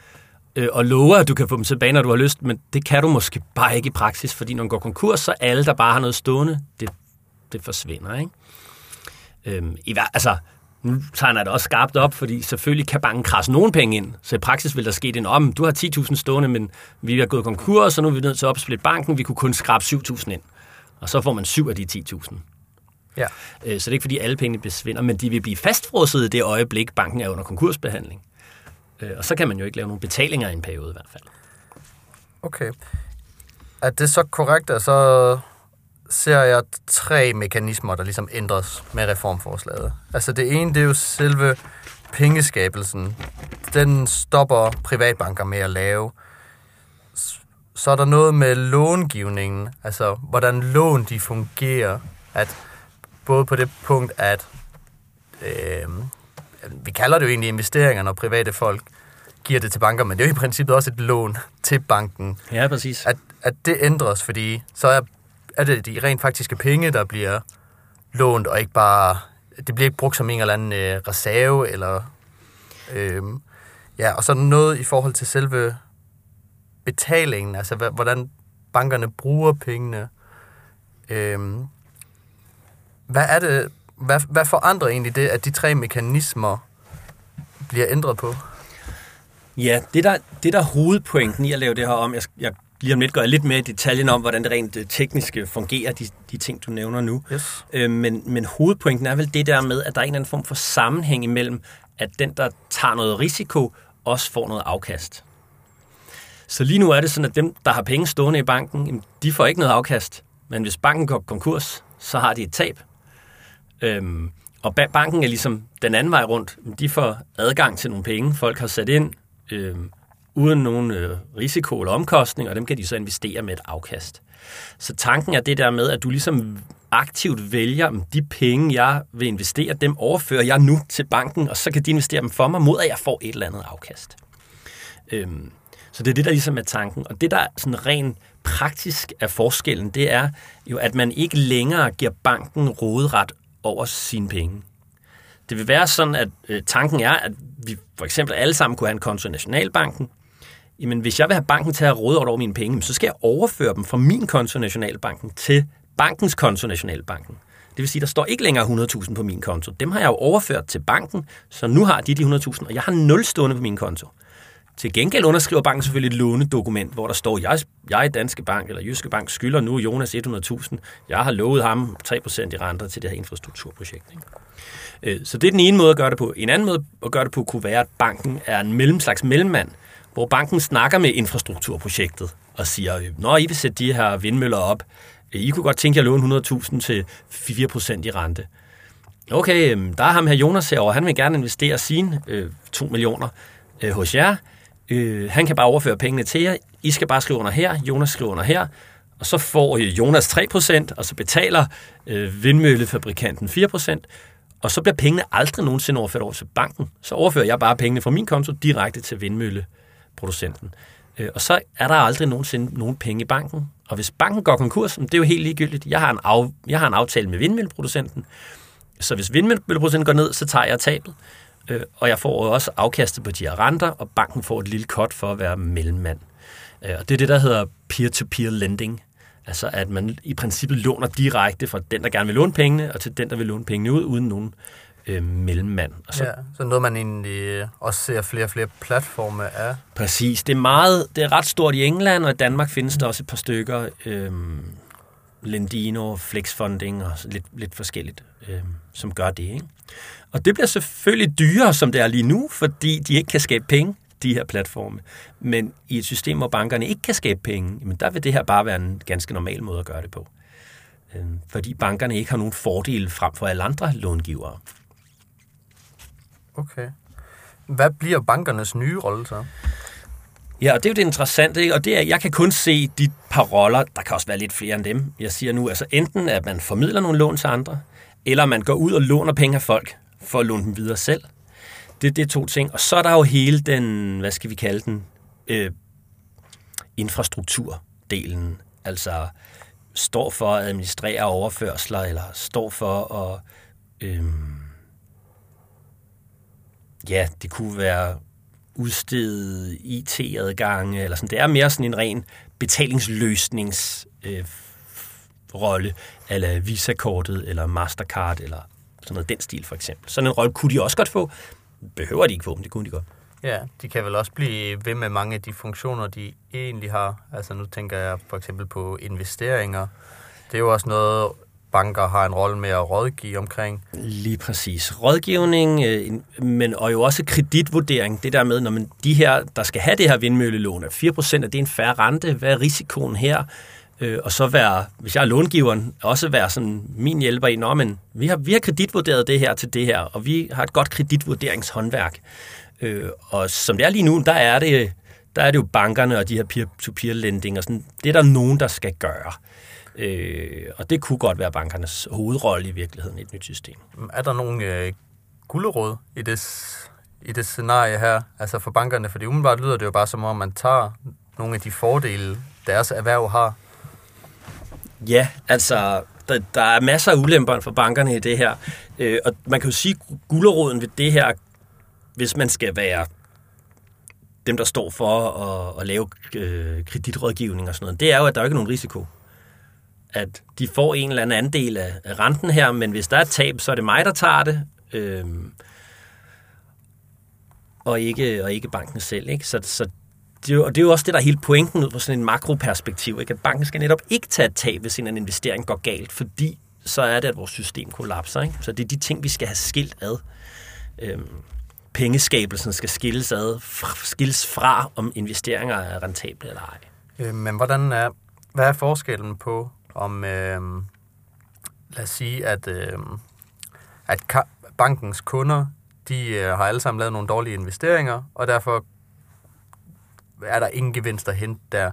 øh, og lover, at du kan få dem tilbage, når du har lyst, men det kan du måske bare ikke i praksis, fordi når du går konkurs, så alle, der bare har noget stående, det, det forsvinder. Ikke? Øhm, i, altså, nu tegner jeg det også skarpt op, fordi selvfølgelig kan banken krasse nogen penge ind. Så i praksis vil der ske det om, du har 10.000 stående, men vi er gået konkurs, så nu er vi nødt til at opsplitte banken. Vi kunne kun skrabe 7.000 ind. Og så får man syv af de 10.000. Ja. Øh, så det er ikke, fordi alle pengene besvinder, men de vil blive fastfrosset i det øjeblik, banken er under konkursbehandling. Øh, og så kan man jo ikke lave nogle betalinger i en periode i hvert fald. Okay. Er det så korrekt, at så ser jeg tre mekanismer, der ligesom ændres med reformforslaget? Altså det ene, det er jo selve pengeskabelsen. Den stopper privatbanker med at lave. Så er der noget med långivningen, altså hvordan lån de fungerer. At både på det punkt, at øh, vi kalder det jo egentlig investeringer, når private folk giver det til banker, men det er jo i princippet også et lån til banken. Ja, præcis. At, at det ændres, fordi så er, er det de rent faktiske penge, der bliver lånt, og ikke bare, det bliver ikke brugt som en eller anden øh, reserve, eller, øh, ja, og så noget i forhold til selve betalingen, altså hvordan bankerne bruger pengene. Øh, hvad er det, hvad, hvad forandrer egentlig det, at de tre mekanismer bliver ændret på? Ja, det der, det der er hovedpointen i at lave det her om, jeg, jeg lige om lidt går jeg lidt mere i detaljen om, hvordan det rent øh, tekniske fungerer, de, de ting, du nævner nu. Yes. Øh, men, men hovedpointen er vel det der med, at der er en eller anden form for sammenhæng imellem, at den, der tager noget risiko, også får noget afkast. Så lige nu er det sådan, at dem, der har penge stående i banken, de får ikke noget afkast. Men hvis banken går konkurs, så har de et tab. Øhm, og banken er ligesom den anden vej rundt. De får adgang til nogle penge, folk har sat ind, øh, uden nogen øh, risiko eller omkostning, og dem kan de så investere med et afkast. Så tanken er det der med, at du ligesom aktivt vælger, de penge, jeg vil investere, dem overfører jeg nu til banken, og så kan de investere dem for mig, mod at jeg får et eller andet afkast. Øhm, så det er det, der ligesom er tanken. Og det, der sådan rent praktisk er forskellen, det er jo, at man ikke længere giver banken råderet over sine penge. Det vil være sådan, at øh, tanken er, at vi for eksempel alle sammen kunne have en konto i Nationalbanken. Jamen, hvis jeg vil have banken til at råde over mine penge, så skal jeg overføre dem fra min konto i Nationalbanken til bankens konto i Nationalbanken. Det vil sige, der står ikke længere 100.000 på min konto. Dem har jeg jo overført til banken, så nu har de de 100.000, og jeg har 0 stående på min konto. Til gengæld underskriver banken selvfølgelig et lånedokument, hvor der står, jeg, jeg er Danske Bank eller Jyske Bank skylder nu Jonas 100.000. Jeg har lovet ham 3% i renter til det her infrastrukturprojekt. Ikke? Så det er den ene måde at gøre det på. En anden måde at gøre det på kunne være, at banken er en mellem, slags mellemmand, hvor banken snakker med infrastrukturprojektet og siger, øh, når I vil sætte de her vindmøller op, øh, I kunne godt tænke jer at låne 100.000 til 4% i rente. Okay, øhm, der er ham her Jonas herovre, han vil gerne investere sine øh, 2 millioner øh, hos jer. Øh, han kan bare overføre pengene til jer. I skal bare skrive under her, Jonas skriver under her, og så får Jonas 3%, og så betaler øh, vindmøllefabrikanten 4%, og så bliver pengene aldrig nogensinde overført over til banken. Så overfører jeg bare pengene fra min konto direkte til vindmølleproducenten. Øh, og så er der aldrig nogensinde nogen penge i banken. Og hvis banken går konkurs, det er jo helt ligegyldigt. Jeg har en, af, jeg har en aftale med vindmølleproducenten. Så hvis vindmølleproducenten går ned, så tager jeg tabet. Øh, og jeg får også afkastet på de her renter, og banken får et lille kort for at være mellemmand. Øh, og det er det, der hedder peer-to-peer lending. Altså at man i princippet låner direkte fra den, der gerne vil låne pengene, og til den, der vil låne pengene ud, uden nogen øh, mellemmand. Og så, ja, så noget, man egentlig også ser flere og flere platforme af. Præcis. Det er, meget, det er ret stort i England, og i Danmark findes der også et par stykker. Øh, Lendino, Flexfunding og lidt, lidt forskelligt, øh, som gør det. Ikke? Og det bliver selvfølgelig dyrere, som det er lige nu, fordi de ikke kan skabe penge de her platforme. Men i et system, hvor bankerne ikke kan skabe penge, jamen der vil det her bare være en ganske normal måde at gøre det på. Øh, fordi bankerne ikke har nogen fordele frem for alle andre långivere. Okay. Hvad bliver bankernes nye rolle så? Ja, og det er jo det interessante, ikke? og det er, jeg kan kun se de paroller, der kan også være lidt flere end dem. Jeg siger nu, altså enten at man formidler nogle lån til andre, eller man går ud og låner penge af folk for at låne dem videre selv. Det, det er to ting. Og så er der jo hele den, hvad skal vi kalde den, øh, infrastrukturdelen. Altså står for at administrere overførsler, eller står for at... Øh, ja, det kunne være udstede IT-adgange, eller sådan. Det er mere sådan en ren betalingsløsnings øh, rolle, eller Visa-kortet, eller Mastercard, eller sådan noget den stil for eksempel. Sådan en rolle kunne de også godt få, behøver de ikke få dem, det kunne de godt. Ja, de kan vel også blive ved med mange af de funktioner, de egentlig har. Altså nu tænker jeg for eksempel på investeringer. Det er jo også noget, banker har en rolle med at rådgive omkring. Lige præcis. Rådgivning, øh, men og jo også kreditvurdering. Det der med, når man de her, der skal have det her vindmøllelån, at 4% er det en færre rente. Hvad er risikoen her? Øh, og så være, hvis jeg er långiveren, også være sådan min hjælper i, Nå, men vi har, vi har kreditvurderet det her til det her, og vi har et godt kreditvurderingshåndværk. Øh, og som det er lige nu, der er det, der er det jo bankerne og de her peer-to-peer lending og sådan, det er der nogen, der skal gøre. Øh, og det kunne godt være bankernes hovedrolle i virkeligheden i et nyt system. Er der nogen øh, gulderåd i det, i det scenarie her, altså for bankerne? Fordi umiddelbart lyder det jo bare som om, man tager nogle af de fordele, deres erhverv har. Ja, altså, der, der er masser af ulemper for bankerne i det her. Øh, og man kan jo sige, at gulderåden ved det her, hvis man skal være dem, der står for at, at lave øh, kreditrådgivning og sådan noget, det er jo, at der er ikke nogen risiko at de får en eller anden andel af, renten her, men hvis der er et tab, så er det mig, der tager det, øhm, og, ikke, og ikke banken selv. Ikke? Så, så det, er jo, og det er jo også det, der er hele pointen ud fra sådan en makroperspektiv, ikke? at banken skal netop ikke tage et tab, hvis en investering går galt, fordi så er det, at vores system kollapser. Ikke? Så det er de ting, vi skal have skilt ad. Øhm, pengeskabelsen skal skilles ad, skilles fra, om investeringer er rentable eller ej. Øh, men hvordan er, hvad er forskellen på om, øh, lad os sige, at, øh, at bankens kunder, de øh, har alle sammen lavet nogle dårlige investeringer, og derfor er der ingen gevinst at hente der.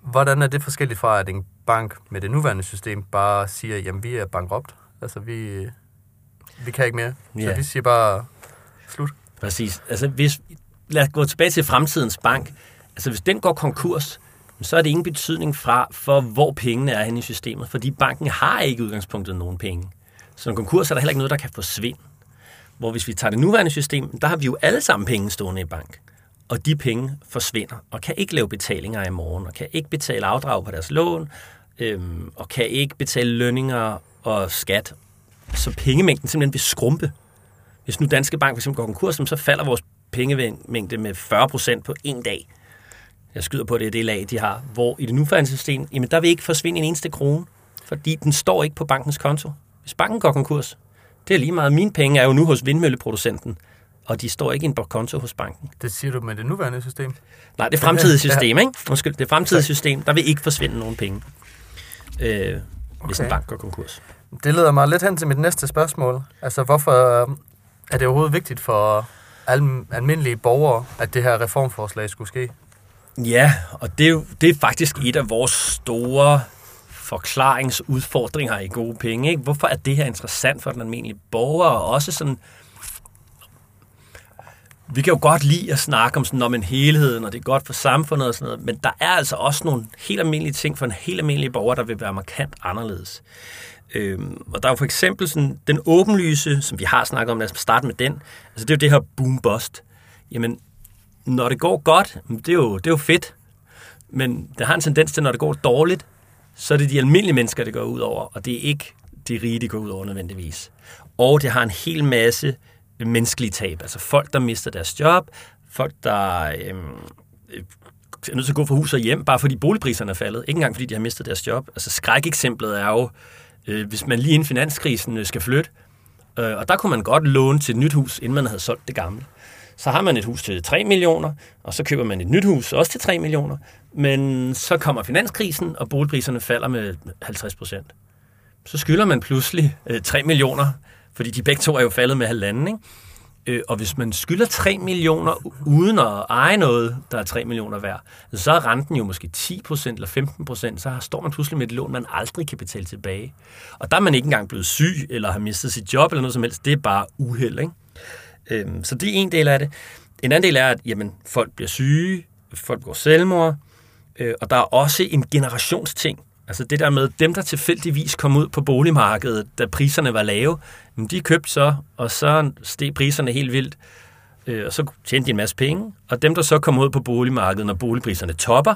Hvordan er det forskelligt fra, at en bank med det nuværende system bare siger, jamen vi er bankrupt, altså vi, vi kan ikke mere. Så vi siger bare slut. Præcis. Altså hvis, lad os gå tilbage til fremtidens bank. Altså hvis den går konkurs, så er det ingen betydning fra, for hvor pengene er henne i systemet, fordi banken har ikke udgangspunktet nogen penge. Så en konkurs er der heller ikke noget, der kan forsvinde. Hvor hvis vi tager det nuværende system, der har vi jo alle sammen penge stående i bank. Og de penge forsvinder, og kan ikke lave betalinger i morgen, og kan ikke betale afdrag på deres lån, øhm, og kan ikke betale lønninger og skat. Så pengemængden simpelthen vil skrumpe. Hvis nu Danske Bank for eksempel går konkurs, så falder vores pengemængde med 40% på en dag jeg skyder på det, det lag, de har, hvor i det nuværende system, jamen der vil ikke forsvinde en eneste krone, fordi den står ikke på bankens konto. Hvis banken går konkurs, det er lige meget. Mine penge er jo nu hos vindmølleproducenten, og de står ikke i en konto hos banken. Det siger du med det nuværende system? Nej, det fremtidige system, ikke? Undskyld, det fremtidige system, der vil ikke forsvinde nogen penge, øh, hvis okay. en bank går konkurs. Det leder mig lidt hen til mit næste spørgsmål. Altså, hvorfor er det overhovedet vigtigt for almindelige borgere, at det her reformforslag skulle ske? Ja, og det er, jo, det er faktisk et af vores store forklaringsudfordringer i gode penge. Ikke? Hvorfor er det her interessant for den almindelige borger? Og også sådan, vi kan jo godt lide at snakke om sådan om en helhed, og det er godt for samfundet og sådan noget, men der er altså også nogle helt almindelige ting for en helt almindelig borger, der vil være markant anderledes. Øhm, og der er jo for eksempel sådan, den åbenlyse, som vi har snakket om, lad os starte med den, altså det er jo det her boom-bust. Jamen, når det går godt, det er jo, det er jo fedt. Men det har en tendens til, når det går dårligt, så er det de almindelige mennesker, det går ud over, og det er ikke de rige, det går ud over nødvendigvis. Og det har en hel masse menneskelige tab. Altså folk, der mister deres job, folk, der øhm, øh, er nødt til at gå fra hus og hjem, bare fordi boligpriserne er faldet. Ikke engang fordi de har mistet deres job. Altså skrækeksemplet er jo, øh, hvis man lige inden finanskrisen øh, skal flytte, øh, og der kunne man godt låne til et nyt hus, inden man havde solgt det gamle. Så har man et hus til 3 millioner, og så køber man et nyt hus også til 3 millioner. Men så kommer finanskrisen, og boligpriserne falder med 50 procent. Så skylder man pludselig øh, 3 millioner, fordi de begge to er jo faldet med halvanden. Ikke? Øh, og hvis man skylder 3 millioner uden at eje noget, der er 3 millioner værd, så er renten jo måske 10% eller 15%, så står man pludselig med et lån, man aldrig kan betale tilbage. Og der er man ikke engang blevet syg, eller har mistet sit job, eller noget som helst. Det er bare uheld, ikke? Øhm, så det er en del af det. En anden del er, at jamen, folk bliver syge, folk går selvmord, øh, og der er også en generationsting. Altså det der med, dem der tilfældigvis kom ud på boligmarkedet, da priserne var lave, de købte så, og så steg priserne helt vildt, øh, og så tjente de en masse penge. Og dem, der så kom ud på boligmarkedet, når boligpriserne topper,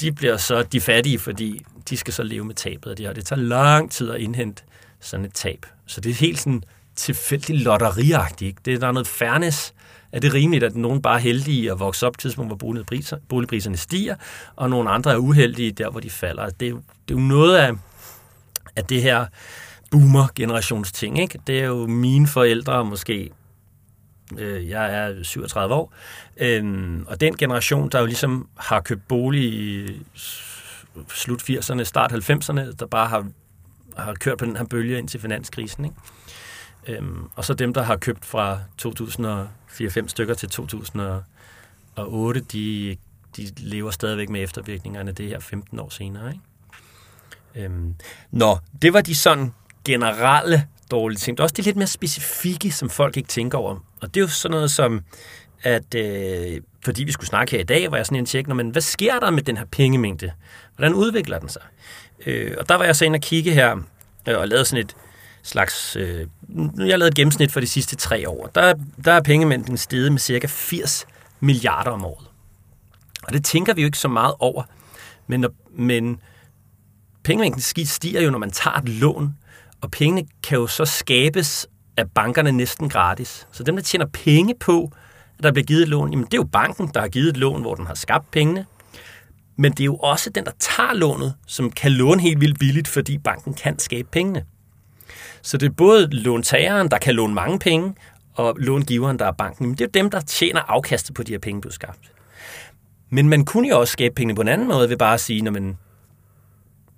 de bliver så de fattige, fordi de skal så leve med tabet af det, og det tager lang tid at indhente sådan et tab. Så det er helt sådan tilfældigt lotteriagtigt. Det, der er noget fairness. Er det rimeligt, at nogen bare er heldige at vokse op på tidspunkt, hvor boligpriserne stiger, og nogle andre er uheldige der, hvor de falder? Det er, det er jo noget af, af det her boomer-generationsting. Ikke? Det er jo mine forældre måske Øh, jeg er 37 år. Øh, og den generation, der jo ligesom har købt bolig i slut 80'erne, start 90'erne, der bare har, har kørt på den her bølge ind til finanskrisen. Ikke? Øhm, og så dem, der har købt fra 2004-5 stykker til 2008, de, de lever stadigvæk med eftervirkningerne det her 15 år senere. Ikke? Øhm, nå, det var de sådan generelle dårlige ting. Det er også de lidt mere specifikke, som folk ikke tænker over. Og det er jo sådan noget som, at øh, fordi vi skulle snakke her i dag, var jeg sådan en tjek, men hvad sker der med den her pengemængde? Hvordan udvikler den sig? Øh, og der var jeg så inde og kigge her, øh, og lavede sådan et slags... Øh, jeg har lavet et gennemsnit for de sidste tre år. Der, der er pengemængden steget med cirka 80 milliarder om året. Og det tænker vi jo ikke så meget over. Men, men pengemængden stiger jo, når man tager et lån, og pengene kan jo så skabes af bankerne næsten gratis. Så dem, der tjener penge på, at der bliver givet et lån, jamen det er jo banken, der har givet et lån, hvor den har skabt pengene. Men det er jo også den, der tager lånet, som kan låne helt vildt billigt, fordi banken kan skabe pengene. Så det er både låntageren, der kan låne mange penge, og långiveren, der er banken. Men det er dem, der tjener afkastet på de her penge, du har skabt. Men man kunne jo også skabe pengene på en anden måde ved bare at sige, at man,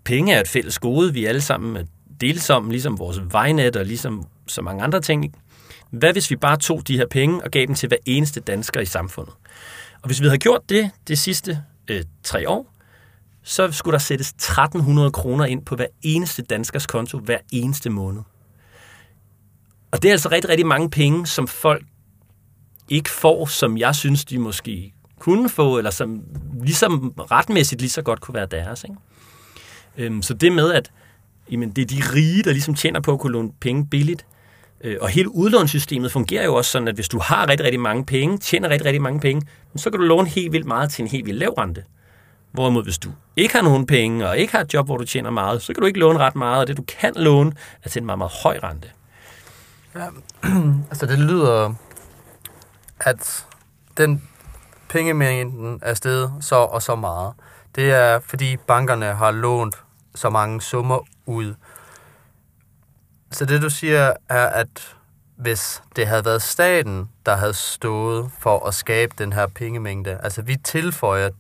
penge er et fælles gode, vi alle sammen er delsomme, ligesom vores vejnet og ligesom så mange andre ting. Hvad hvis vi bare tog de her penge og gav dem til hver eneste dansker i samfundet? Og hvis vi havde gjort det de sidste øh, tre år, så skulle der sættes 1300 kroner ind på hver eneste danskers konto hver eneste måned. Og det er altså rigtig, rigtig mange penge, som folk ikke får, som jeg synes, de måske kunne få, eller som ligesom retmæssigt lige så godt kunne være deres. Ikke? Øhm, så det med, at jamen, det er de rige, der ligesom tjener på at kunne låne penge billigt, øh, og hele udlånssystemet fungerer jo også sådan, at hvis du har rigtig, rigtig mange penge, tjener rigtig, rigtig mange penge, så kan du låne helt vildt meget til en helt vildt lav rente. Hvorimod hvis du ikke har nogen penge, og ikke har et job, hvor du tjener meget, så kan du ikke låne ret meget, og det du kan låne er til en meget, meget høj rente. Ja, altså det lyder, at den pengemængden er steget så og så meget. Det er, fordi bankerne har lånt så mange summer ud. Så det du siger er, at hvis det havde været staten, der havde stået for at skabe den her pengemængde, altså vi tilføjer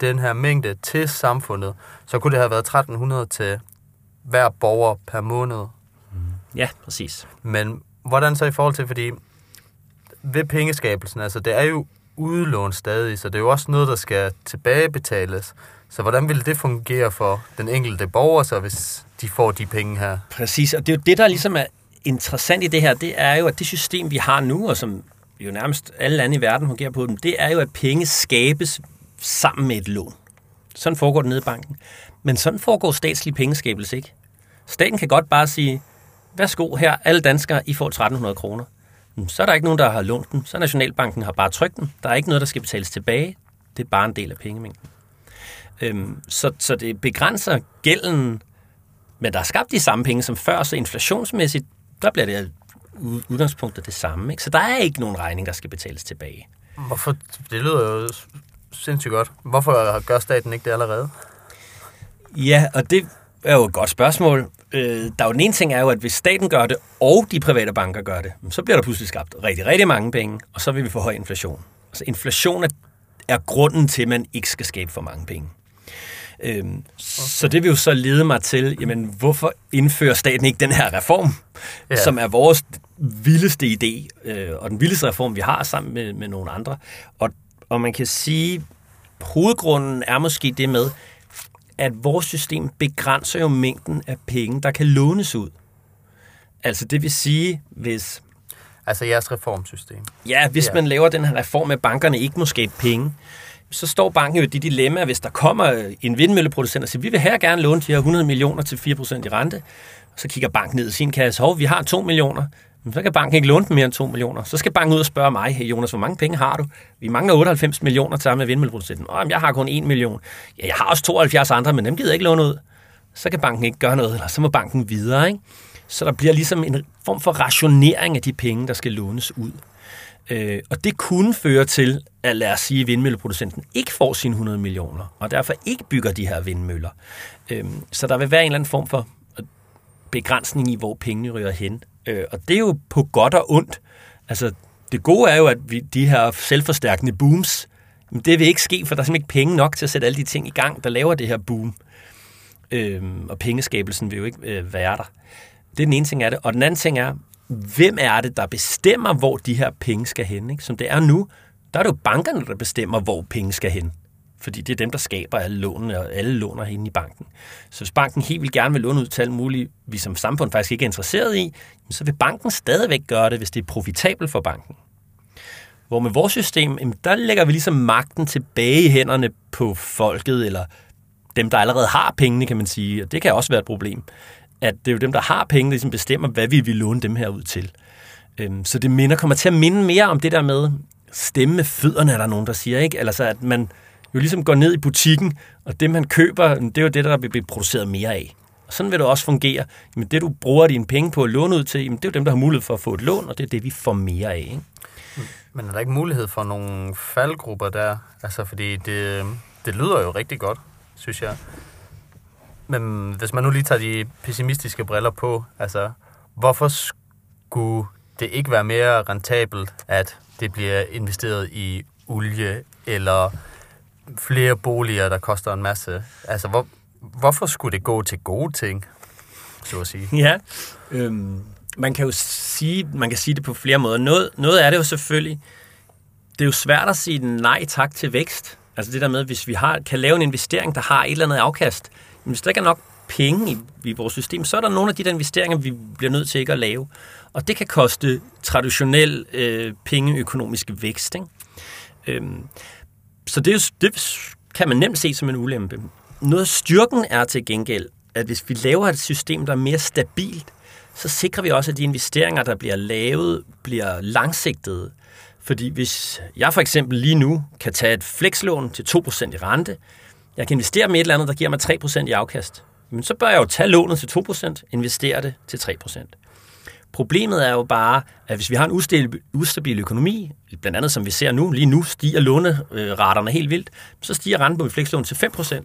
den her mængde til samfundet, så kunne det have været 1300 til hver borger per måned. Ja, præcis. Men hvordan så i forhold til, fordi ved pengeskabelsen, altså det er jo udlån stadig, så det er jo også noget, der skal tilbagebetales. Så hvordan vil det fungere for den enkelte borger, så hvis de får de penge her? Præcis, og det er jo det, der ligesom er interessant i det her, det er jo, at det system, vi har nu, og som jo nærmest alle lande i verden fungerer på dem, det er jo, at penge skabes sammen med et lån. Sådan foregår det nede i banken. Men sådan foregår statslig pengeskabelse ikke. Staten kan godt bare sige, værsgo her, alle danskere, I får 1300 kroner. Så er der ikke nogen, der har lånt dem. Så Nationalbanken har bare trykt dem. Der er ikke noget, der skal betales tilbage. Det er bare en del af pengemængden. Øhm, så, så det begrænser gælden, men der er skabt de samme penge som før, så inflationsmæssigt, der bliver det udgangspunktet det samme. Ikke? Så der er ikke nogen regning, der skal betales tilbage. Hvorfor? Det lyder jo sindssygt godt. Hvorfor gør staten ikke det allerede? Ja, og det er jo et godt spørgsmål. Øh, der er jo den ene ting er jo, at hvis staten gør det, og de private banker gør det, så bliver der pludselig skabt rigtig, rigtig mange penge, og så vil vi få høj inflation. Altså inflation er, er grunden til, at man ikke skal skabe for mange penge. Øhm, okay. Så det vil jo så lede mig til, jamen, hvorfor indfører staten ikke den her reform, ja. som er vores vildeste idé, øh, og den vildeste reform, vi har sammen med, med nogle andre. Og, og man kan sige, hovedgrunden er måske det med, at vores system begrænser jo mængden af penge, der kan lånes ud. Altså det vil sige, hvis... Altså jeres reformsystem. Ja, hvis ja. man laver den her reform med, at bankerne ikke må skabe penge, så står banken jo i det dilemma, hvis der kommer en vindmølleproducent og siger, vi vil her gerne låne de her 100 millioner til 4% i rente. Så kigger banken ned i sin kasse, hov, vi har 2 millioner. Så kan banken ikke låne dem mere end 2 millioner. Så skal banken ud og spørge mig, hey Jonas, hvor mange penge har du? Vi mangler 98 millioner til med vindmølleproducenten. Åh, jeg har kun 1 million. Ja, jeg har også 72 andre, men dem gider jeg ikke låne ud. Så kan banken ikke gøre noget, eller så må banken videre. Ikke? Så der bliver ligesom en form for rationering af de penge, der skal lånes ud. Øh, og det kunne føre til, at lad os sige, at vindmølleproducenten ikke får sine 100 millioner, og derfor ikke bygger de her vindmøller. Øh, så der vil være en eller anden form for, begrænsning i, hvor pengene ryger hen. Øh, og det er jo på godt og ondt. Altså, det gode er jo, at vi, de her selvforstærkende booms, men det vil ikke ske, for der er simpelthen ikke penge nok til at sætte alle de ting i gang, der laver det her boom. Øhm, og pengeskabelsen vil jo ikke øh, være der. Det er den ene ting af det. Og den anden ting er, hvem er det, der bestemmer, hvor de her penge skal hen? Ikke? Som det er nu, der er det jo bankerne, der bestemmer, hvor penge skal hen. Fordi det er dem, der skaber alle lånene, og alle låner inde i banken. Så hvis banken helt vil gerne vil låne ud til alt muligt, vi som samfund faktisk ikke er interesseret i, så vil banken stadigvæk gøre det, hvis det er profitabelt for banken. Hvor med vores system, der lægger vi ligesom magten tilbage i hænderne på folket, eller dem, der allerede har pengene, kan man sige. Og det kan også være et problem. At det er jo dem, der har pengene, der ligesom bestemmer, hvad vi vil låne dem her ud til. Øhm, så det minder, kommer til at minde mere om det der med stemme med fødderne, er der nogen, der siger. Ikke? Eller så at man jo ligesom går ned i butikken, og det, man køber, det er jo det, der vil blive produceret mere af. Og sådan vil det også fungere. Men det, du bruger dine penge på at låne ud til, jamen, det er jo dem, der har mulighed for at få et lån, og det er det, vi får mere af. Ikke? Men er der ikke mulighed for nogle faldgrupper der? Altså, fordi det, det lyder jo rigtig godt, synes jeg. Men hvis man nu lige tager de pessimistiske briller på, altså, hvorfor skulle det ikke være mere rentabelt, at det bliver investeret i olie eller flere boliger, der koster en masse? Altså, hvor, hvorfor skulle det gå til gode ting, så at sige? Ja, øhm, man kan jo sige, man kan sige det på flere måder. Noget, noget er det jo selvfølgelig, det er jo svært at sige nej tak til vækst. Altså det der med, hvis vi har, kan lave en investering, der har et eller andet afkast, men hvis der ikke er nok penge i, i vores system, så er der nogle af de der investeringer, vi bliver nødt til ikke at lave. Og det kan koste traditionel øh, pengeøkonomisk vækst. Ikke? Øhm, så det, er jo, det kan man nemt se som en ulempe. Noget af styrken er til gengæld, at hvis vi laver et system, der er mere stabilt, så sikrer vi også, at de investeringer, der bliver lavet, bliver langsigtede. Fordi hvis jeg for eksempel lige nu kan tage et flekslån til 2% i rente, jeg kan investere med et eller andet, der giver mig 3% i afkast, men så bør jeg jo tage lånet til 2%, investere det til 3%. Problemet er jo bare, at hvis vi har en ustabil, ustabil økonomi, blandt andet som vi ser nu, lige nu stiger låneraterne helt vildt, så stiger renten på flekslån til 5%.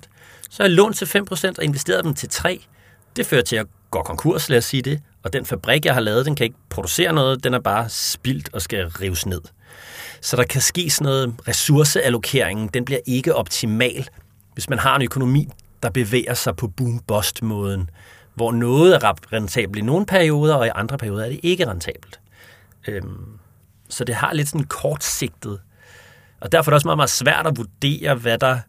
Så er lån til 5% og investeret dem til 3%. Det fører til, at gå konkurs, lad os sige det, og den fabrik, jeg har lavet, den kan ikke producere noget, den er bare spildt og skal rives ned. Så der kan ske sådan noget, ressourceallokeringen, den bliver ikke optimal, hvis man har en økonomi, der bevæger sig på boom-bust-måden, hvor noget er rentabelt i nogle perioder, og i andre perioder er det ikke rentabelt. Øhm, så det har lidt sådan kortsigtet. Og derfor er det også meget, meget svært at vurdere, hvad der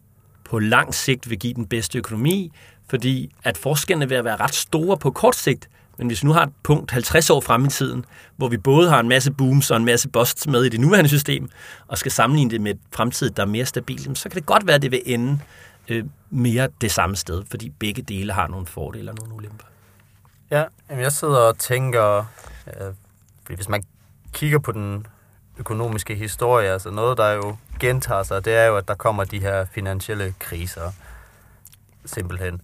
på lang sigt vil give den bedste økonomi, fordi at forskellene vil være ret store på kort sigt, men hvis vi nu har et punkt 50 år frem i tiden, hvor vi både har en masse booms og en masse busts med i det nuværende system, og skal sammenligne det med et fremtid, der er mere stabilt, så kan det godt være, at det vil ende øh, mere det samme sted, fordi begge dele har nogle fordele og nogle ulemper. Ja, jamen jeg sidder og tænker, øh, hvis man kigger på den økonomiske historie, altså noget, der jo gentager sig, det er jo, at der kommer de her finansielle kriser, simpelthen.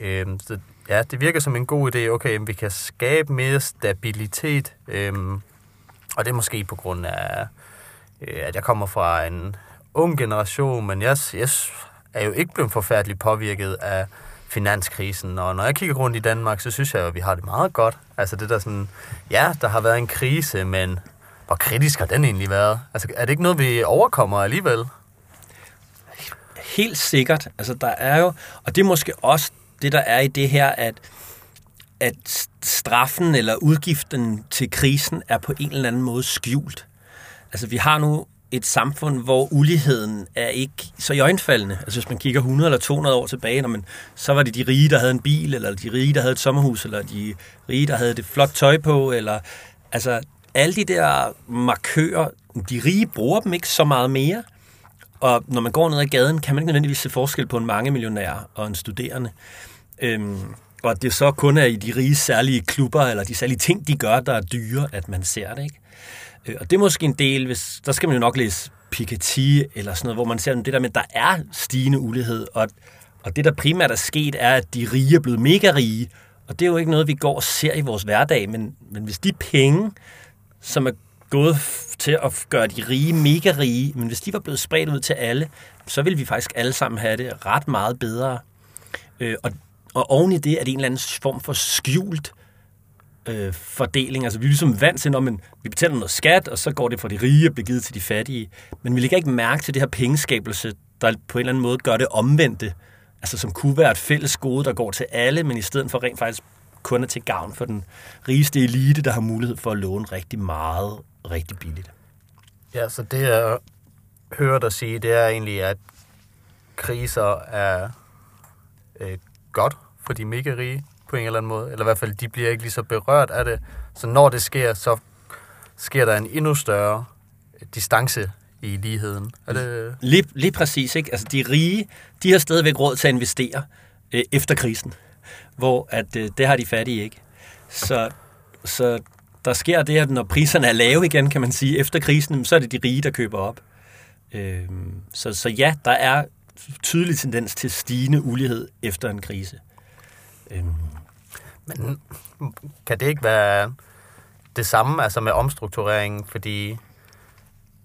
Øh, så ja, det virker som en god idé. Okay, vi kan skabe mere stabilitet, øh, og det er måske på grund af, øh, at jeg kommer fra en ung generation, men jeg, jeg er jo ikke blevet forfærdeligt påvirket af finanskrisen, og når jeg kigger rundt i Danmark, så synes jeg jo, at vi har det meget godt. Altså det der sådan, ja, der har været en krise, men hvor kritisk har den egentlig været? Altså er det ikke noget, vi overkommer alligevel? Helt sikkert. Altså der er jo, og det er måske også det, der er i det her, at, at straffen eller udgiften til krisen er på en eller anden måde skjult. Altså, vi har nu et samfund, hvor uligheden er ikke så iøjnfaldende. Altså hvis man kigger 100 eller 200 år tilbage, når man, så var det de rige, der havde en bil, eller de rige, der havde et sommerhus, eller de rige, der havde det flot tøj på, eller altså alle de der markører, de rige bruger dem ikke så meget mere. Og når man går ned ad gaden, kan man ikke nødvendigvis se forskel på en mange millionær og en studerende. Øhm, og at det så kun er i de rige særlige klubber, eller de særlige ting, de gør, der er dyre, at man ser det. Ikke? Øh, og det er måske en del, hvis, der skal man jo nok læse Piketty eller sådan noget, hvor man ser det der med, at der er stigende ulighed, og, og det der primært er sket, er, at de rige er blevet mega rige, og det er jo ikke noget, vi går og ser i vores hverdag, men, men hvis de penge, som er gået til at gøre de rige mega rige, men hvis de var blevet spredt ud til alle, så ville vi faktisk alle sammen have det ret meget bedre. Øh, og, og oven i det er det en eller anden form for skjult øh, fordeling. Altså, vi er ligesom vant til, når man, vi betaler noget skat, og så går det fra de rige og bliver givet til de fattige. Men vi lægger ikke mærke til det her pengeskabelse, der på en eller anden måde gør det omvendte. Altså, som kunne være et fælles gode, der går til alle, men i stedet for rent faktisk kun er til gavn for den rigeste elite, der har mulighed for at låne rigtig meget, rigtig billigt. Ja, så det jeg hører dig sige, det er egentlig, at kriser er øh, godt for de mega rige på en eller anden måde. Eller i hvert fald, de bliver ikke lige så berørt af det. Så når det sker, så sker der en endnu større distance i ligheden. Er det... Lige, lige præcis, ikke? Altså, de rige, de har stadigvæk råd til at investere øh, efter krisen, hvor at, øh, det har de fattige ikke. Så, så der sker det, at når priserne er lave igen, kan man sige, efter krisen, så er det de rige, der køber op. Øh, så, så ja, der er tydelig tendens til stigende ulighed efter en krise. Øh. Men kan det ikke være det samme altså med omstruktureringen? Fordi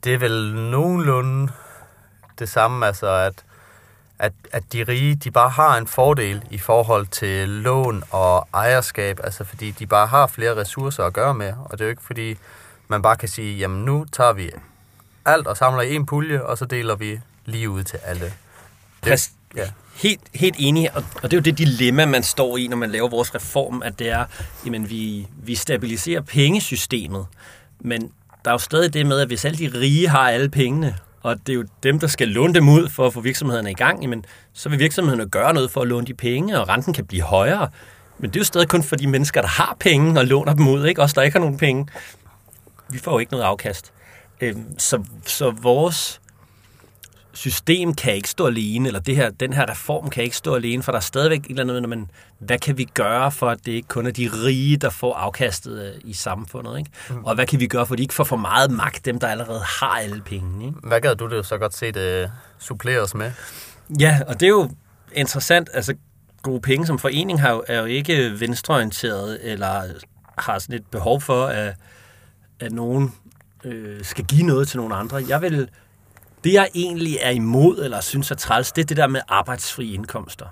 det er vel nogenlunde det samme, altså at, at, at de rige, de bare har en fordel i forhold til lån og ejerskab, altså fordi de bare har flere ressourcer at gøre med, og det er jo ikke fordi, man bare kan sige, jamen nu tager vi alt og samler i en pulje, og så deler vi lige ud til alle. Det, ja. Helt, helt enig, og, og det er jo det dilemma, man står i, når man laver vores reform, at det er, jamen vi, vi stabiliserer pengesystemet, men der er jo stadig det med, at hvis alle de rige har alle pengene, og det er jo dem, der skal låne dem ud for at få virksomhederne i gang, jamen, så vil virksomhederne gøre noget for at låne de penge, og renten kan blive højere. Men det er jo stadig kun for de mennesker, der har penge og låner dem ud, ikke? Os, der ikke har nogen penge. Vi får jo ikke noget afkast. Øhm, så, så vores system kan ikke stå alene, eller det her, den her reform kan ikke stå alene, for der er stadigvæk et eller andet, når man, hvad kan vi gøre for, at det ikke kun er de rige, der får afkastet øh, i samfundet, ikke? Mm. Og hvad kan vi gøre, for at de ikke får for meget magt, dem der allerede har alle penge, ikke? Hvad gad du det så godt se det suppleres med? Ja, og det er jo interessant, altså gode penge som forening har jo, er jo ikke venstreorienteret, eller har sådan et behov for, at, at nogen øh, skal give noget til nogle andre. Jeg vil det, jeg egentlig er imod, eller synes er træls, det er det der med arbejdsfri indkomster.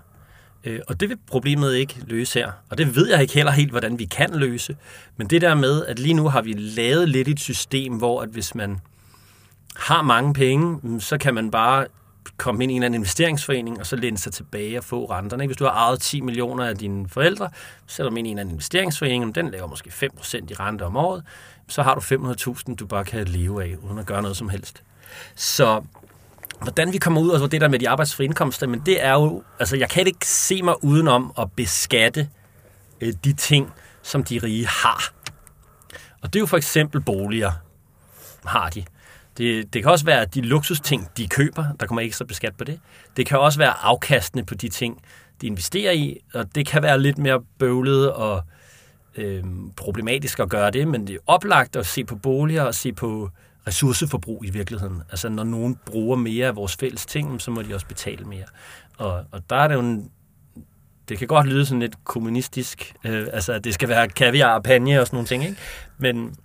Øh, og det vil problemet ikke løse her. Og det ved jeg ikke heller helt, hvordan vi kan løse. Men det der med, at lige nu har vi lavet lidt et system, hvor at hvis man har mange penge, mm, så kan man bare komme ind i en eller anden investeringsforening, og så læne sig tilbage og få renterne. Hvis du har ejet 10 millioner af dine forældre, så sætter du ind i en eller anden investeringsforening, den laver måske 5% i rente om året, så har du 500.000, du bare kan leve af, uden at gøre noget som helst. Så hvordan vi kommer ud af det der med de arbejdsfri indkomster, men det er jo, altså jeg kan ikke se mig udenom at beskatte øh, de ting, som de rige har. Og det er jo for eksempel boliger, har de. Det, det kan også være de luksusting, de køber, der kommer ekstra beskat på det. Det kan også være afkastende på de ting, de investerer i, og det kan være lidt mere bøvlet og øh, problematisk at gøre det, men det er oplagt at se på boliger og se på ressourceforbrug i virkeligheden. Altså når nogen bruger mere af vores fælles ting, så må de også betale mere. Og, og der er det jo en, det kan godt lyde sådan lidt kommunistisk, øh, altså at det skal være kaviar og panje og sådan nogle ting, ikke? Men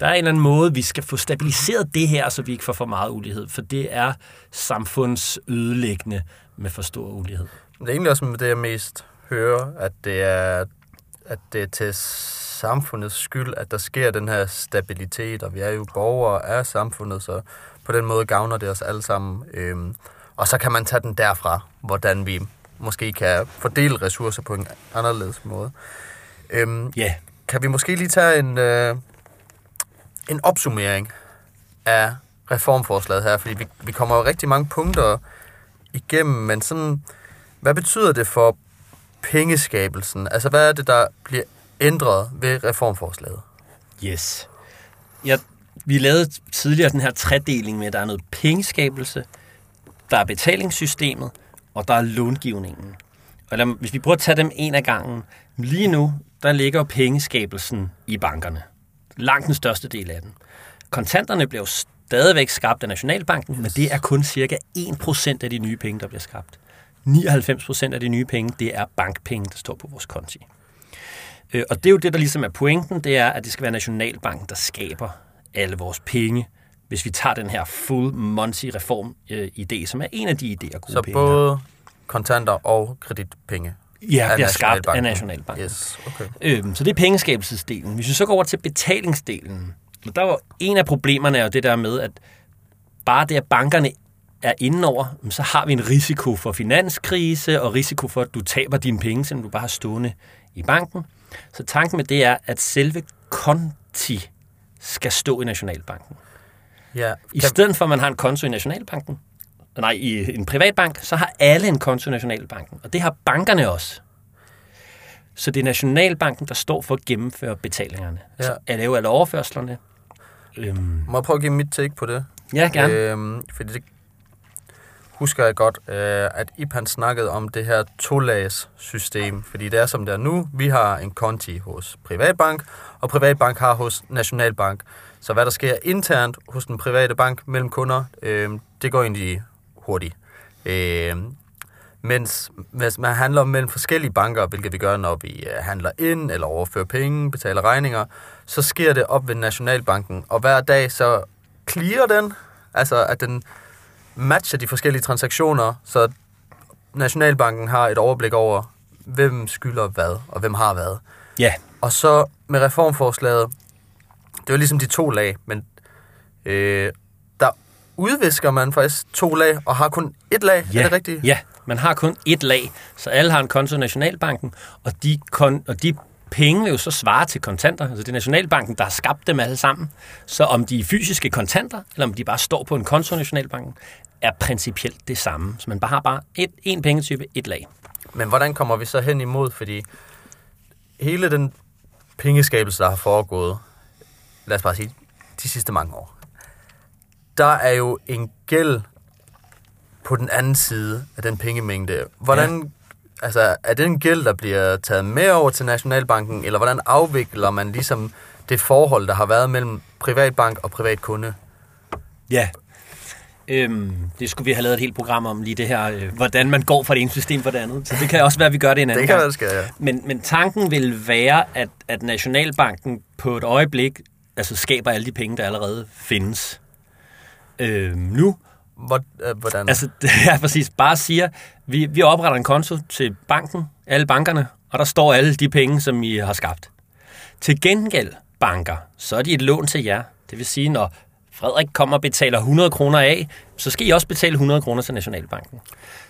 der er en eller anden måde, vi skal få stabiliseret det her, så vi ikke får for meget ulighed, for det er samfundsødelæggende med for stor ulighed. Det er egentlig også det, jeg mest hører, at det er, at det er til samfundets skyld, at der sker den her stabilitet, og vi er jo borgere af samfundet, så på den måde gavner det os alle sammen. Øhm, og så kan man tage den derfra, hvordan vi måske kan fordele ressourcer på en anderledes måde. Øhm, yeah. Kan vi måske lige tage en, øh, en opsummering af reformforslaget her, fordi vi, vi kommer jo rigtig mange punkter igennem, men sådan, hvad betyder det for pengeskabelsen? Altså, hvad er det, der bliver ændret ved reformforslaget? Yes. Ja, vi lavede tidligere den her tredeling med, at der er noget pengeskabelse, der er betalingssystemet, og der er långivningen. Og lad, hvis vi prøver at tage dem en af gangen. Lige nu, der ligger pengeskabelsen i bankerne. Langt den største del af den. Kontanterne bliver jo stadigvæk skabt af Nationalbanken, men det er kun cirka 1% af de nye penge, der bliver skabt. 99% af de nye penge, det er bankpenge, der står på vores konti. Øh, og det er jo det, der ligesom er pointen, det er, at det skal være Nationalbanken, der skaber alle vores penge, hvis vi tager den her full Monty-reform-idé, som er en af de idéer, gode Så penge både kontanter og kreditpenge? Ja, bliver skabt af Nationalbanken. Yes, okay. Øhm, så det er pengeskabelsesdelen. Hvis vi så går over til betalingsdelen, der var en af problemerne er jo det der med, at bare det, at bankerne er indenover, så har vi en risiko for finanskrise og risiko for, at du taber dine penge, selvom du bare har stående i banken. Så tanken med det er, at selve konti skal stå i Nationalbanken. Ja, I stedet for, at man har en konto i Nationalbanken, nej, i en privatbank, så har alle en konto i Nationalbanken. Og det har bankerne også. Så det er Nationalbanken, der står for at gennemføre betalingerne. Ja. Så er lave alle overførslerne. Øhm. Må jeg prøve at give mit take på det? Ja, gerne. Øhm, fordi det husker jeg godt, øh, at Ipan snakkede om det her tolags system, fordi det er som det er nu. Vi har en konti hos Privatbank, og Privatbank har hos Nationalbank. Så hvad der sker internt hos den private bank mellem kunder, øh, det går egentlig hurtigt. Øh, mens hvis man handler mellem forskellige banker, hvilket vi gør, når vi øh, handler ind eller overfører penge, betaler regninger, så sker det op ved Nationalbanken. Og hver dag så clearer den, altså at den matcher de forskellige transaktioner, så Nationalbanken har et overblik over, hvem skylder hvad, og hvem har hvad. Ja. Og så med reformforslaget, det var ligesom de to lag, men øh, der udvisker man faktisk to lag, og har kun et lag, ja. er det rigtigt? Ja, man har kun et lag, så alle har en konto i Nationalbanken, og de, kon- og de penge vil jo så svare til kontanter. Altså det er Nationalbanken, der har skabt dem alle sammen. Så om de er fysiske kontanter, eller om de bare står på en konto i Nationalbanken, er principielt det samme. Så man bare har bare et, en pengetype, et lag. Men hvordan kommer vi så hen imod? Fordi hele den pengeskabelse, der har foregået, lad os bare sige, de sidste mange år, der er jo en gæld på den anden side af den pengemængde. Hvordan, ja. Altså, er det en gæld, der bliver taget med over til Nationalbanken, eller hvordan afvikler man ligesom det forhold, der har været mellem privatbank og privatkunde? Ja, Øhm, det skulle vi have lavet et helt program om, lige det her, øh, hvordan man går fra det ene system for det andet. Så det kan også være, at vi gør det en anden Det kan være, skal, ja. Men, men tanken vil være, at, at Nationalbanken på et øjeblik altså skaber alle de penge, der allerede findes øhm, nu. Øh, hvordan? Altså, det er præcis. Bare siger, vi, vi opretter en konto til banken, alle bankerne, og der står alle de penge, som I har skabt. Til gengæld, banker, så er de et lån til jer. Det vil sige, når Frederik kommer og betaler 100 kroner af, så skal I også betale 100 kroner til Nationalbanken.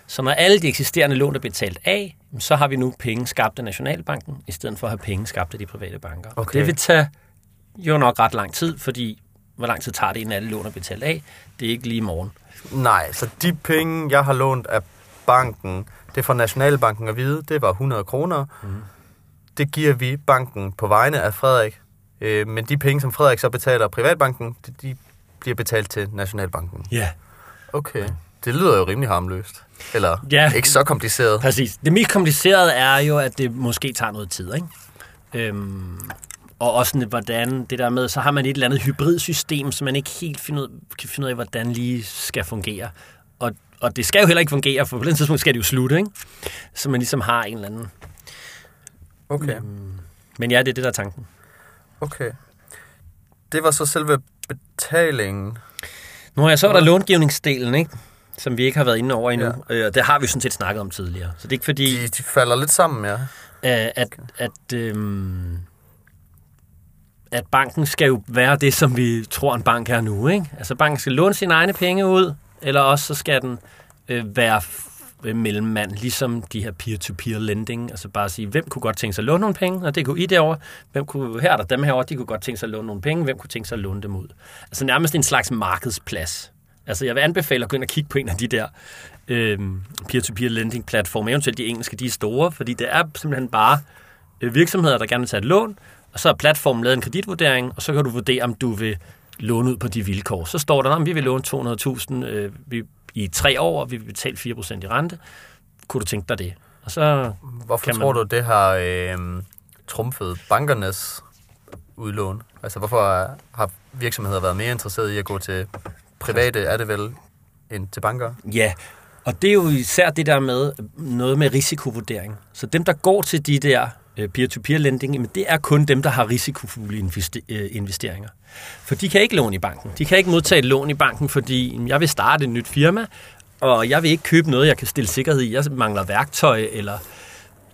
Så når alle de eksisterende lån er betalt af, så har vi nu penge skabt af Nationalbanken, i stedet for at have penge skabt af de private banker. Okay. Det vil tage jo nok ret lang tid, fordi hvor lang tid tager det, inden alle lån er betalt af? Det er ikke lige i morgen. Nej, så de penge, jeg har lånt af banken, det får Nationalbanken at vide, det var 100 kroner. Mm. Det giver vi banken på vegne af Frederik. Øh, men de penge, som Frederik så betaler privatbanken, de bliver betalt til Nationalbanken. Ja. Okay. Det lyder jo rimelig harmløst. Eller ja, ikke så kompliceret. Præcis. Det mest komplicerede er jo, at det måske tager noget tid, ikke? Øhm, og også sådan, hvordan det der med, så har man et eller andet hybridsystem, som man ikke helt finder ud, kan finde ud af, hvordan lige skal fungere. Og, og det skal jo heller ikke fungere, for på den tidspunkt skal det jo slutte, ikke? Så man ligesom har en eller anden... Okay. Øhm, men ja, det er det, der er tanken. Okay. Det var så selve betalingen. Nu er så er der långivningsdelen, ikke? som vi ikke har været inde over endnu. Ja. Øh, det har vi sådan set snakket om tidligere. Så det er ikke fordi... De, de falder lidt sammen, ja. At, at, at, øhm, at banken skal jo være det, som vi tror, en bank er nu. Ikke? Altså banken skal låne sine egne penge ud, eller også så skal den øh, være øh, mellemmand, ligesom de her peer-to-peer lending, altså bare sige, hvem kunne godt tænke sig at låne nogle penge, og det kunne I derovre, hvem kunne, her er der dem herovre, de kunne godt tænke sig at låne nogle penge, hvem kunne tænke sig at låne dem ud. Altså nærmest en slags markedsplads. Altså jeg vil anbefale at gå ind og kigge på en af de der øh, peer-to-peer lending platforme, eventuelt de engelske, de er store, fordi det er simpelthen bare øh, virksomheder, der gerne vil tage et lån, og så har platformen lavet en kreditvurdering, og så kan du vurdere, om du vil låne ud på de vilkår. Så står der, om vi vil låne 200.000, øh, i tre år, og vi vil betale 4% i rente. Kunne du tænke dig det? Og så Hvorfor kan man... tror du, det har øh, trumfet bankernes udlån? Altså, hvorfor har virksomheder været mere interesserede i at gå til private, er det vel, end til banker? Ja, og det er jo især det der med noget med risikovurdering. Så dem, der går til de der Øh, peer-to-peer lending, men det er kun dem, der har risikofulde øh, investeringer. For de kan ikke låne i banken. De kan ikke modtage et lån i banken, fordi jeg vil starte et nyt firma, og jeg vil ikke købe noget, jeg kan stille sikkerhed i. Jeg mangler værktøj, eller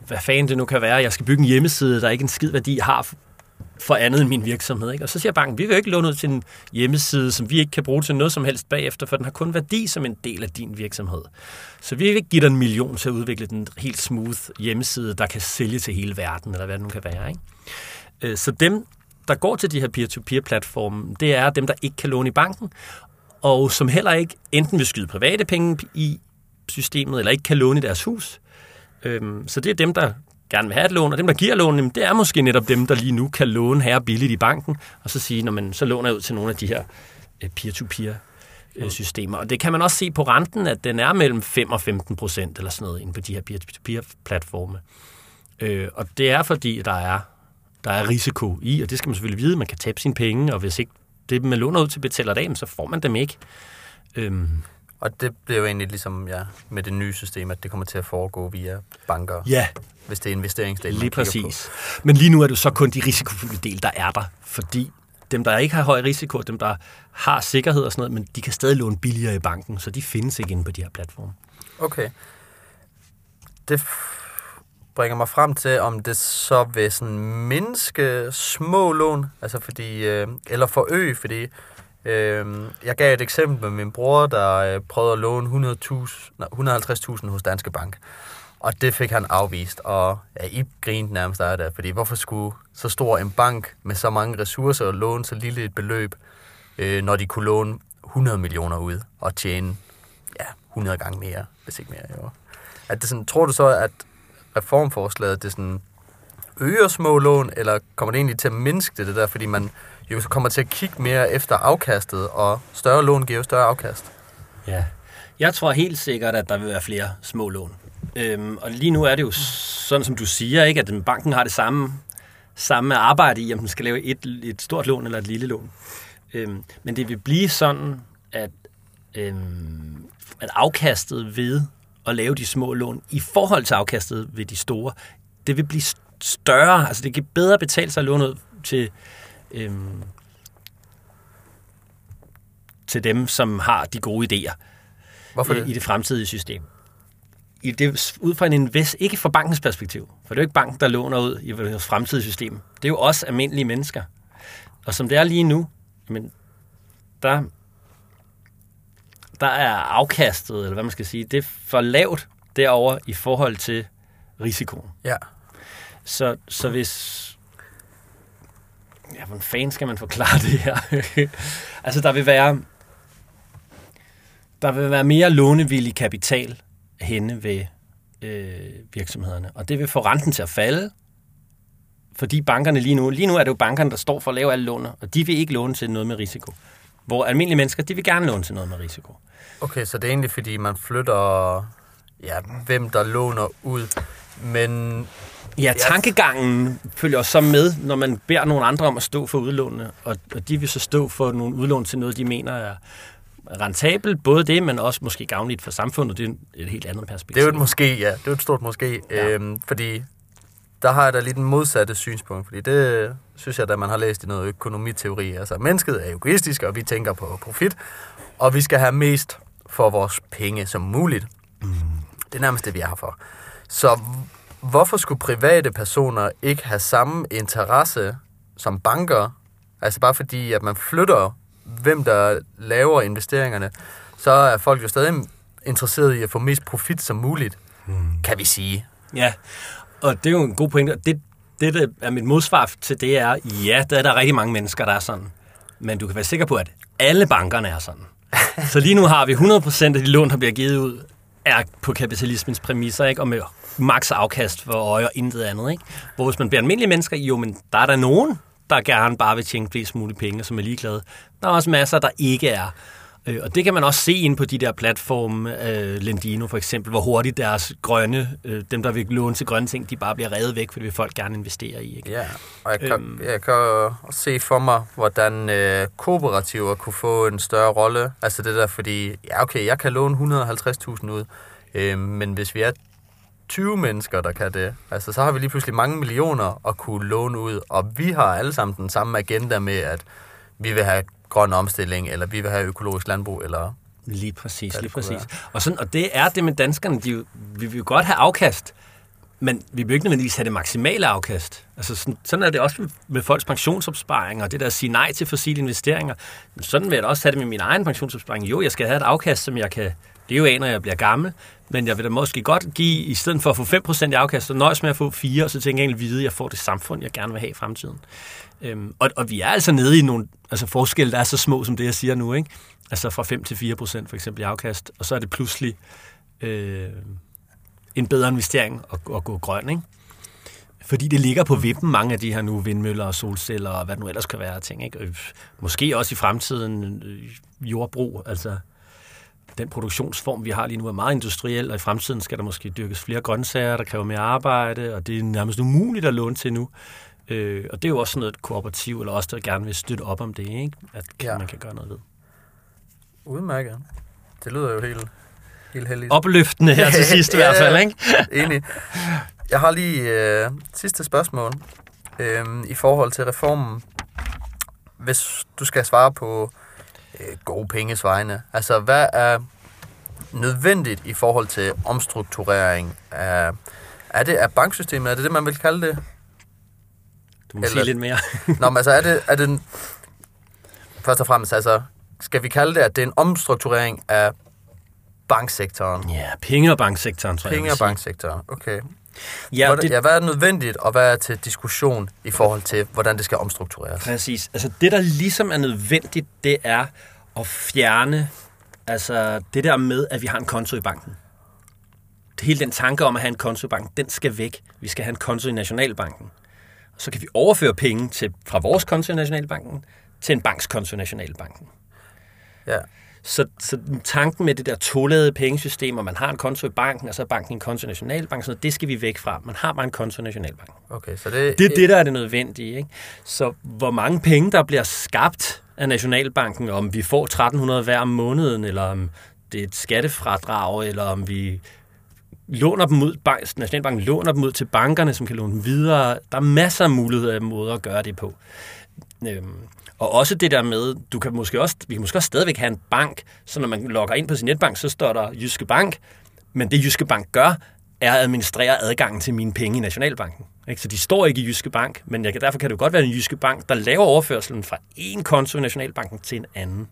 hvad fanden det nu kan være, jeg skal bygge en hjemmeside, der ikke en skid værdi har for andet end min virksomhed. Ikke? Og så siger banken, vi vil jo ikke låne ud til en hjemmeside, som vi ikke kan bruge til noget som helst bagefter, for den har kun værdi som en del af din virksomhed. Så vi vil ikke give dig en million til at udvikle den helt smooth hjemmeside, der kan sælge til hele verden, eller hvad det nu kan være. Ikke? Øh, så dem, der går til de her peer-to-peer-platforme, det er dem, der ikke kan låne i banken, og som heller ikke enten vil skyde private penge i systemet, eller ikke kan låne i deres hus. Øhm, så det er dem, der gerne vil have et lån, og dem, der giver lån, det er måske netop dem, der lige nu kan låne her billigt i banken, og så sige, når man så låner ud til nogle af de her øh, peer-to-peer øh, systemer. Og det kan man også se på renten, at den er mellem 5 og 15 procent eller sådan noget inde på de her peer-to-peer-platforme. Øh, og det er fordi, der er, der er risiko i, og det skal man selvfølgelig vide, man kan tabe sine penge, og hvis ikke det, man låner ud til betaler det af, så får man dem ikke. Øhm. Og det bliver jo egentlig ligesom ja, med det nye system, at det kommer til at foregå via banker. Ja. Hvis det er investeringsdelen, Lige præcis. På. Men lige nu er det så kun de risikofulde del, der er der. Fordi dem, der ikke har høj risiko, dem, der har sikkerhed og sådan noget, men de kan stadig låne billigere i banken, så de findes ikke inde på de her platforme. Okay. Det bringer mig frem til, om det så vil sådan mindske små lån, altså fordi, øh, eller forøge, fordi øh, jeg gav et eksempel med min bror, der øh, prøvede at låne 150.000 hos Danske Bank. Og det fik han afvist, og ja, I grinte nærmest af det, fordi hvorfor skulle så stor en bank med så mange ressourcer låne så lille et beløb, øh, når de kunne låne 100 millioner ud og tjene ja, 100 gange mere, hvis ikke mere. Jo. At det sådan, tror du så, at reformforslaget det sådan øger små lån, eller kommer det egentlig til at mindske det, det der, fordi man jo kommer til at kigge mere efter afkastet, og større lån giver jo større afkast? Ja, jeg tror helt sikkert, at der vil være flere små lån. Øhm, og lige nu er det jo sådan, som du siger, ikke, at banken har det samme, samme arbejde i, om den skal lave et, et stort lån eller et lille lån. Øhm, men det vil blive sådan, at, øhm, at afkastet ved at lave de små lån i forhold til afkastet ved de store, det vil blive større. Altså det kan bedre betale sig at låne ud til, øhm, til dem, som har de gode idéer Hvorfor det? i det fremtidige system. I det, ud fra en invest, ikke fra bankens perspektiv, for det er jo ikke banken, der låner ud i det fremtidige system. Det er jo også almindelige mennesker. Og som det er lige nu, men der der er afkastet, eller hvad man skal sige, det er for lavt derover i forhold til risikoen. Ja. Så, så hvis... Ja, hvordan fanden skal man forklare det her? altså, der vil være... Der vil være mere lånevillig kapital henne ved øh, virksomhederne. Og det vil få renten til at falde, fordi bankerne lige nu... Lige nu er det jo bankerne, der står for at lave alle låner, og de vil ikke låne til noget med risiko. Hvor almindelige mennesker, de vil gerne låne til noget med risiko. Okay, så det er egentlig, fordi man flytter, ja, hvem der låner ud. Men Ja, tankegangen følger så med, når man beder nogle andre om at stå for udlånene, og, og de vil så stå for nogle udlån til noget, de mener er rentabelt. Både det, men også måske gavnligt for samfundet. Det er et helt andet perspektiv. Det er jo et måske, ja. Det er jo et stort måske. Ja. Øhm, fordi der har jeg da lidt den modsatte synspunkt, fordi det synes jeg, at man har læst i noget økonomiteori. Altså, mennesket er egoistisk, og vi tænker på profit, og vi skal have mest for vores penge som muligt. Mm. Det er nærmest det, vi er her for. Så hvorfor skulle private personer ikke have samme interesse som banker? Altså bare fordi, at man flytter, hvem der laver investeringerne, så er folk jo stadig interesseret i at få mest profit som muligt, mm. kan vi sige. Ja, og det er jo en god pointe. Det, det, der er mit modsvar til det er, ja, der er der rigtig mange mennesker, der er sådan. Men du kan være sikker på, at alle bankerne er sådan. Så lige nu har vi 100% af de lån, der bliver givet ud, er på kapitalismens præmisser, ikke? og med maks afkast for øje og intet andet. Ikke? Hvor hvis man bliver almindelige mennesker, jo, men der er der nogen, der gerne bare vil tjene flest mulige penge, som er ligeglade. Der er også masser, der ikke er. Øh, og det kan man også se ind på de der platforme, øh, Lendino for eksempel, hvor hurtigt deres grønne, øh, dem der vil låne til grønne ting, de bare bliver revet væk, for det vil folk gerne investere i. Ikke? Ja, og jeg kan, øhm, jeg kan se for mig, hvordan øh, kooperativer kunne få en større rolle. Altså det der, fordi, ja okay, jeg kan låne 150.000 ud, øh, men hvis vi er 20 mennesker, der kan det. Altså, så har vi lige pludselig mange millioner at kunne låne ud, og vi har alle sammen den samme agenda med, at vi vil have grøn omstilling, eller vi vil have økologisk landbrug, eller... Lige præcis, lige præcis. Og, sådan, og det er det med danskerne, de, vi vil godt have afkast, men vi vil ikke nødvendigvis have det maksimale afkast. Altså sådan, sådan er det også med, med folks pensionsopsparinger, og det der at sige nej til fossile investeringer. Sådan vil jeg da også have det med min egen pensionsopsparing. Jo, jeg skal have et afkast, som jeg kan leve af, når jeg bliver gammel, men jeg vil da måske godt give, i stedet for at få 5% i afkast, så nøjes med at få 4, og så tænker jeg egentlig vide, at jeg får det samfund, jeg gerne vil have i fremtiden. Øhm, og, og vi er altså nede i nogle altså forskelle, der er så små, som det, jeg siger nu. Ikke? Altså fra 5 til 4 procent for eksempel i afkast, og så er det pludselig øh, en bedre investering at, at gå grøn. Ikke? Fordi det ligger på vippen, mange af de her nu vindmøller og solceller og hvad det nu ellers kan være ting. Ikke? Øh, måske også i fremtiden øh, jordbrug, altså den produktionsform, vi har lige nu, er meget industriel, og i fremtiden skal der måske dyrkes flere grøntsager, der kræver mere arbejde, og det er nærmest umuligt at låne til nu. Øh, og det er jo også sådan noget kooperativ, eller også der gerne vil støtte op om det, ikke? at ja. man kan gøre noget ved. Udmærket. Det lyder jo helt heldigt. Opløftende her til sidst i hvert fald, ikke? Enig. Jeg har lige øh, sidste spørgsmål øh, i forhold til reformen. Hvis du skal svare på øh, gode penges vegne, altså hvad er nødvendigt i forhold til omstrukturering af, er det af banksystemet? Er det det, man vil kalde det? Du må Eller, sige lidt mere. Nå, men altså er det, er det først og fremmest, altså skal vi kalde det, at det er en omstrukturering af banksektoren? Ja, penge- og banksektoren, tror penge jeg, og banksektoren, okay. Ja, hvordan, det, ja, hvad er nødvendigt, og hvad er til diskussion i forhold til, hvordan det skal omstruktureres? Præcis. Altså det, der ligesom er nødvendigt, det er at fjerne altså det der med, at vi har en konto i banken. Hele den tanke om at have en konto i banken, den skal væk. Vi skal have en konto i Nationalbanken. Så kan vi overføre penge til, fra vores konto i Nationalbanken til en banks konto i Nationalbanken. Ja. Så, så tanken med det der toladede pengesystem, og man har en konto i banken, og så er banken en konto i Nationalbanken, så det skal vi væk fra. Man har bare en konto i Nationalbanken. Okay, så det, det er det, der er det nødvendige. Ikke? Så hvor mange penge, der bliver skabt af Nationalbanken, om vi får 1300 hver om måneden, eller om det er et skattefradrag, eller om vi låner dem ud, Nationalbanken låner dem ud til bankerne, som kan låne dem videre. Der er masser af muligheder måder at gøre det på. Øhm, og også det der med, du kan måske også, vi kan måske også stadigvæk have en bank, så når man logger ind på sin netbank, så står der Jyske Bank, men det Jyske Bank gør, er at administrere adgangen til mine penge i Nationalbanken. Ikke? Så de står ikke i Jyske Bank, men jeg, derfor kan det jo godt være en Jyske Bank, der laver overførselen fra en konto i Nationalbanken til en anden.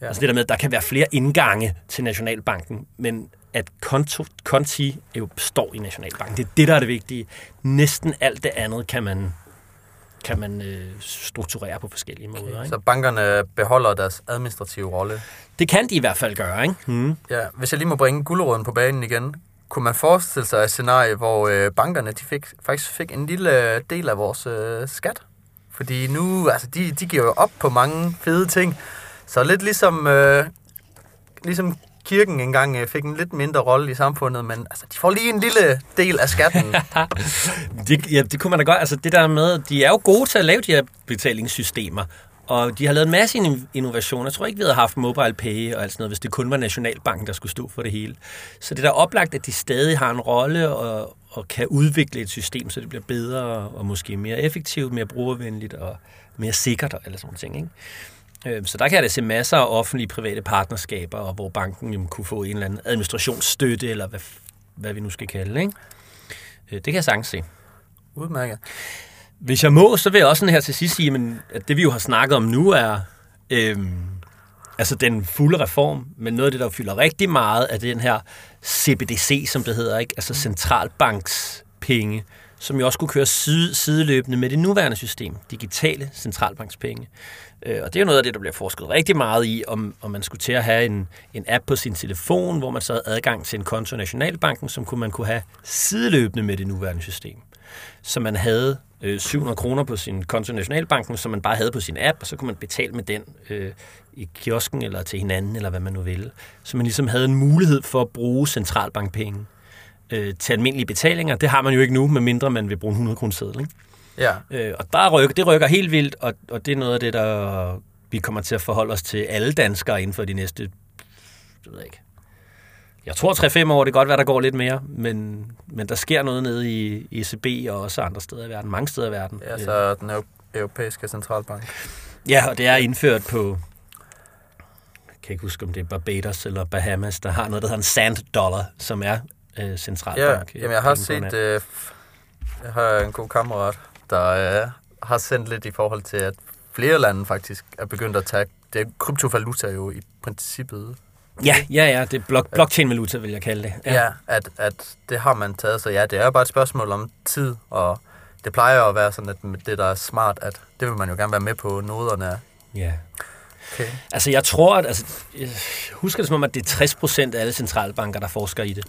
Ja. Altså det der med, at der kan være flere indgange til Nationalbanken, men at konto, konti jo står i Nationalbanken. Det er det, der er det vigtige. Næsten alt det andet kan man kan man øh, strukturere på forskellige måder. Okay. Ikke? Så bankerne beholder deres administrative rolle? Det kan de i hvert fald gøre, ikke? Hmm. Ja, hvis jeg lige må bringe gulderåden på banen igen, kunne man forestille sig et scenarie, hvor øh, bankerne de fik, faktisk fik en lille del af vores øh, skat? Fordi nu, altså de, de giver jo op på mange fede ting, så lidt ligesom, øh, ligesom kirken engang øh, fik en lidt mindre rolle i samfundet, men altså, de får lige en lille del af skatten. det, ja, det kunne man da godt. Altså, det der med, de er jo gode til at lave de her betalingssystemer, og de har lavet en masse innovationer. Jeg tror ikke, vi havde haft mobile pay og alt sådan noget, hvis det kun var Nationalbanken, der skulle stå for det hele. Så det er da oplagt, at de stadig har en rolle og, og kan udvikle et system, så det bliver bedre og måske mere effektivt, mere brugervenligt og mere sikkert og alle sådan ting. Ikke? Øh, så der kan jeg da se masser af offentlige private partnerskaber, og hvor banken jo kunne få en eller anden administrationsstøtte, eller hvad, hvad vi nu skal kalde det. Ikke? Øh, det kan jeg sagtens se. Udmærket. Hvis jeg må, så vil jeg også sådan her til sidst sige, at det vi jo har snakket om nu er øhm, altså den fulde reform, men noget af det, der fylder rigtig meget, er den her CBDC, som det hedder, ikke? altså centralbanks penge, som jo også kunne køre side, sideløbende med det nuværende system, digitale centralbankspenge. Øh, og det er jo noget af det, der bliver forsket rigtig meget i, om, om man skulle til at have en, en app på sin telefon, hvor man så havde adgang til en konto i Nationalbanken, som kunne man kunne have sideløbende med det nuværende system. Så man havde øh, 700 kroner på sin konto i Nationalbanken, som man bare havde på sin app, og så kunne man betale med den øh, i kiosken eller til hinanden, eller hvad man nu ville. Så man ligesom havde en mulighed for at bruge centralbankpenge øh, til almindelige betalinger. Det har man jo ikke nu, medmindre man vil bruge en 100 kroner seddel. Ikke? Ja. Øh, og der rykker, det rykker helt vildt, og, og det er noget af det, der vi kommer til at forholde os til alle danskere inden for de næste, jeg ved ikke, jeg tror 3-5 år, det kan godt være, der går lidt mere, men, men der sker noget nede i ECB og også andre steder i verden, mange steder i verden. Ja, så den europæiske centralbank. Ja, og det er indført på, jeg kan ikke huske, om det er Barbados eller Bahamas, der har noget, der hedder en sand dollar, som er øh, centralbank. Ja, jamen jeg har set, øh, jeg har en god kammerat, der øh, har sendt lidt i forhold til, at flere lande faktisk er begyndt at tage, det er kryptovaluta jo i princippet. Ja, ja, ja, det er blok, blockchain-valuta, vil jeg kalde det. Ja, ja at, at det har man taget, så ja, det er bare et spørgsmål om tid, og det plejer at være sådan, at det, der er smart, at det vil man jo gerne være med på noderne af. Ja. Okay. Altså, jeg tror, at... Altså, jeg husker det som om, at det er 60 procent af alle centralbanker, der forsker i det.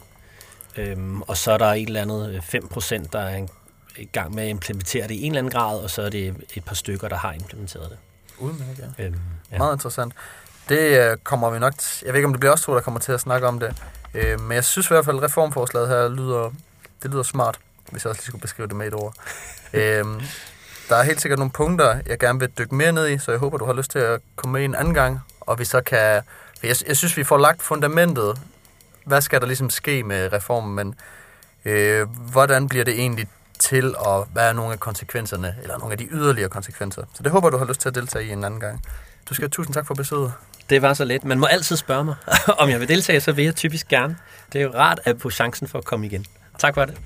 Øhm, og så er der et eller andet 5 procent, der er en, i gang med at implementere det i en eller anden grad, og så er det et par stykker, der har implementeret det. Udmærket, ja. Øhm, ja. Meget interessant. Det øh, kommer vi nok... T- jeg ved ikke, om det bliver os to, der kommer til at snakke om det. Øh, men jeg synes i hvert fald, at reformforslaget her lyder, det lyder smart, hvis jeg også lige skulle beskrive det med et ord. øh, der er helt sikkert nogle punkter, jeg gerne vil dykke mere ned i, så jeg håber, du har lyst til at komme med en anden gang, og vi så kan... For jeg, jeg synes, vi får lagt fundamentet. Hvad skal der ligesom ske med reformen, men øh, hvordan bliver det egentlig til, og hvad er nogle af konsekvenserne, eller nogle af de yderligere konsekvenser. Så det håber du har lyst til at deltage i en anden gang. Du skal have tusind tak for besøget. Det var så let. Man må altid spørge mig, om jeg vil deltage, så vil jeg typisk gerne. Det er jo rart at få chancen for at komme igen. Tak for det.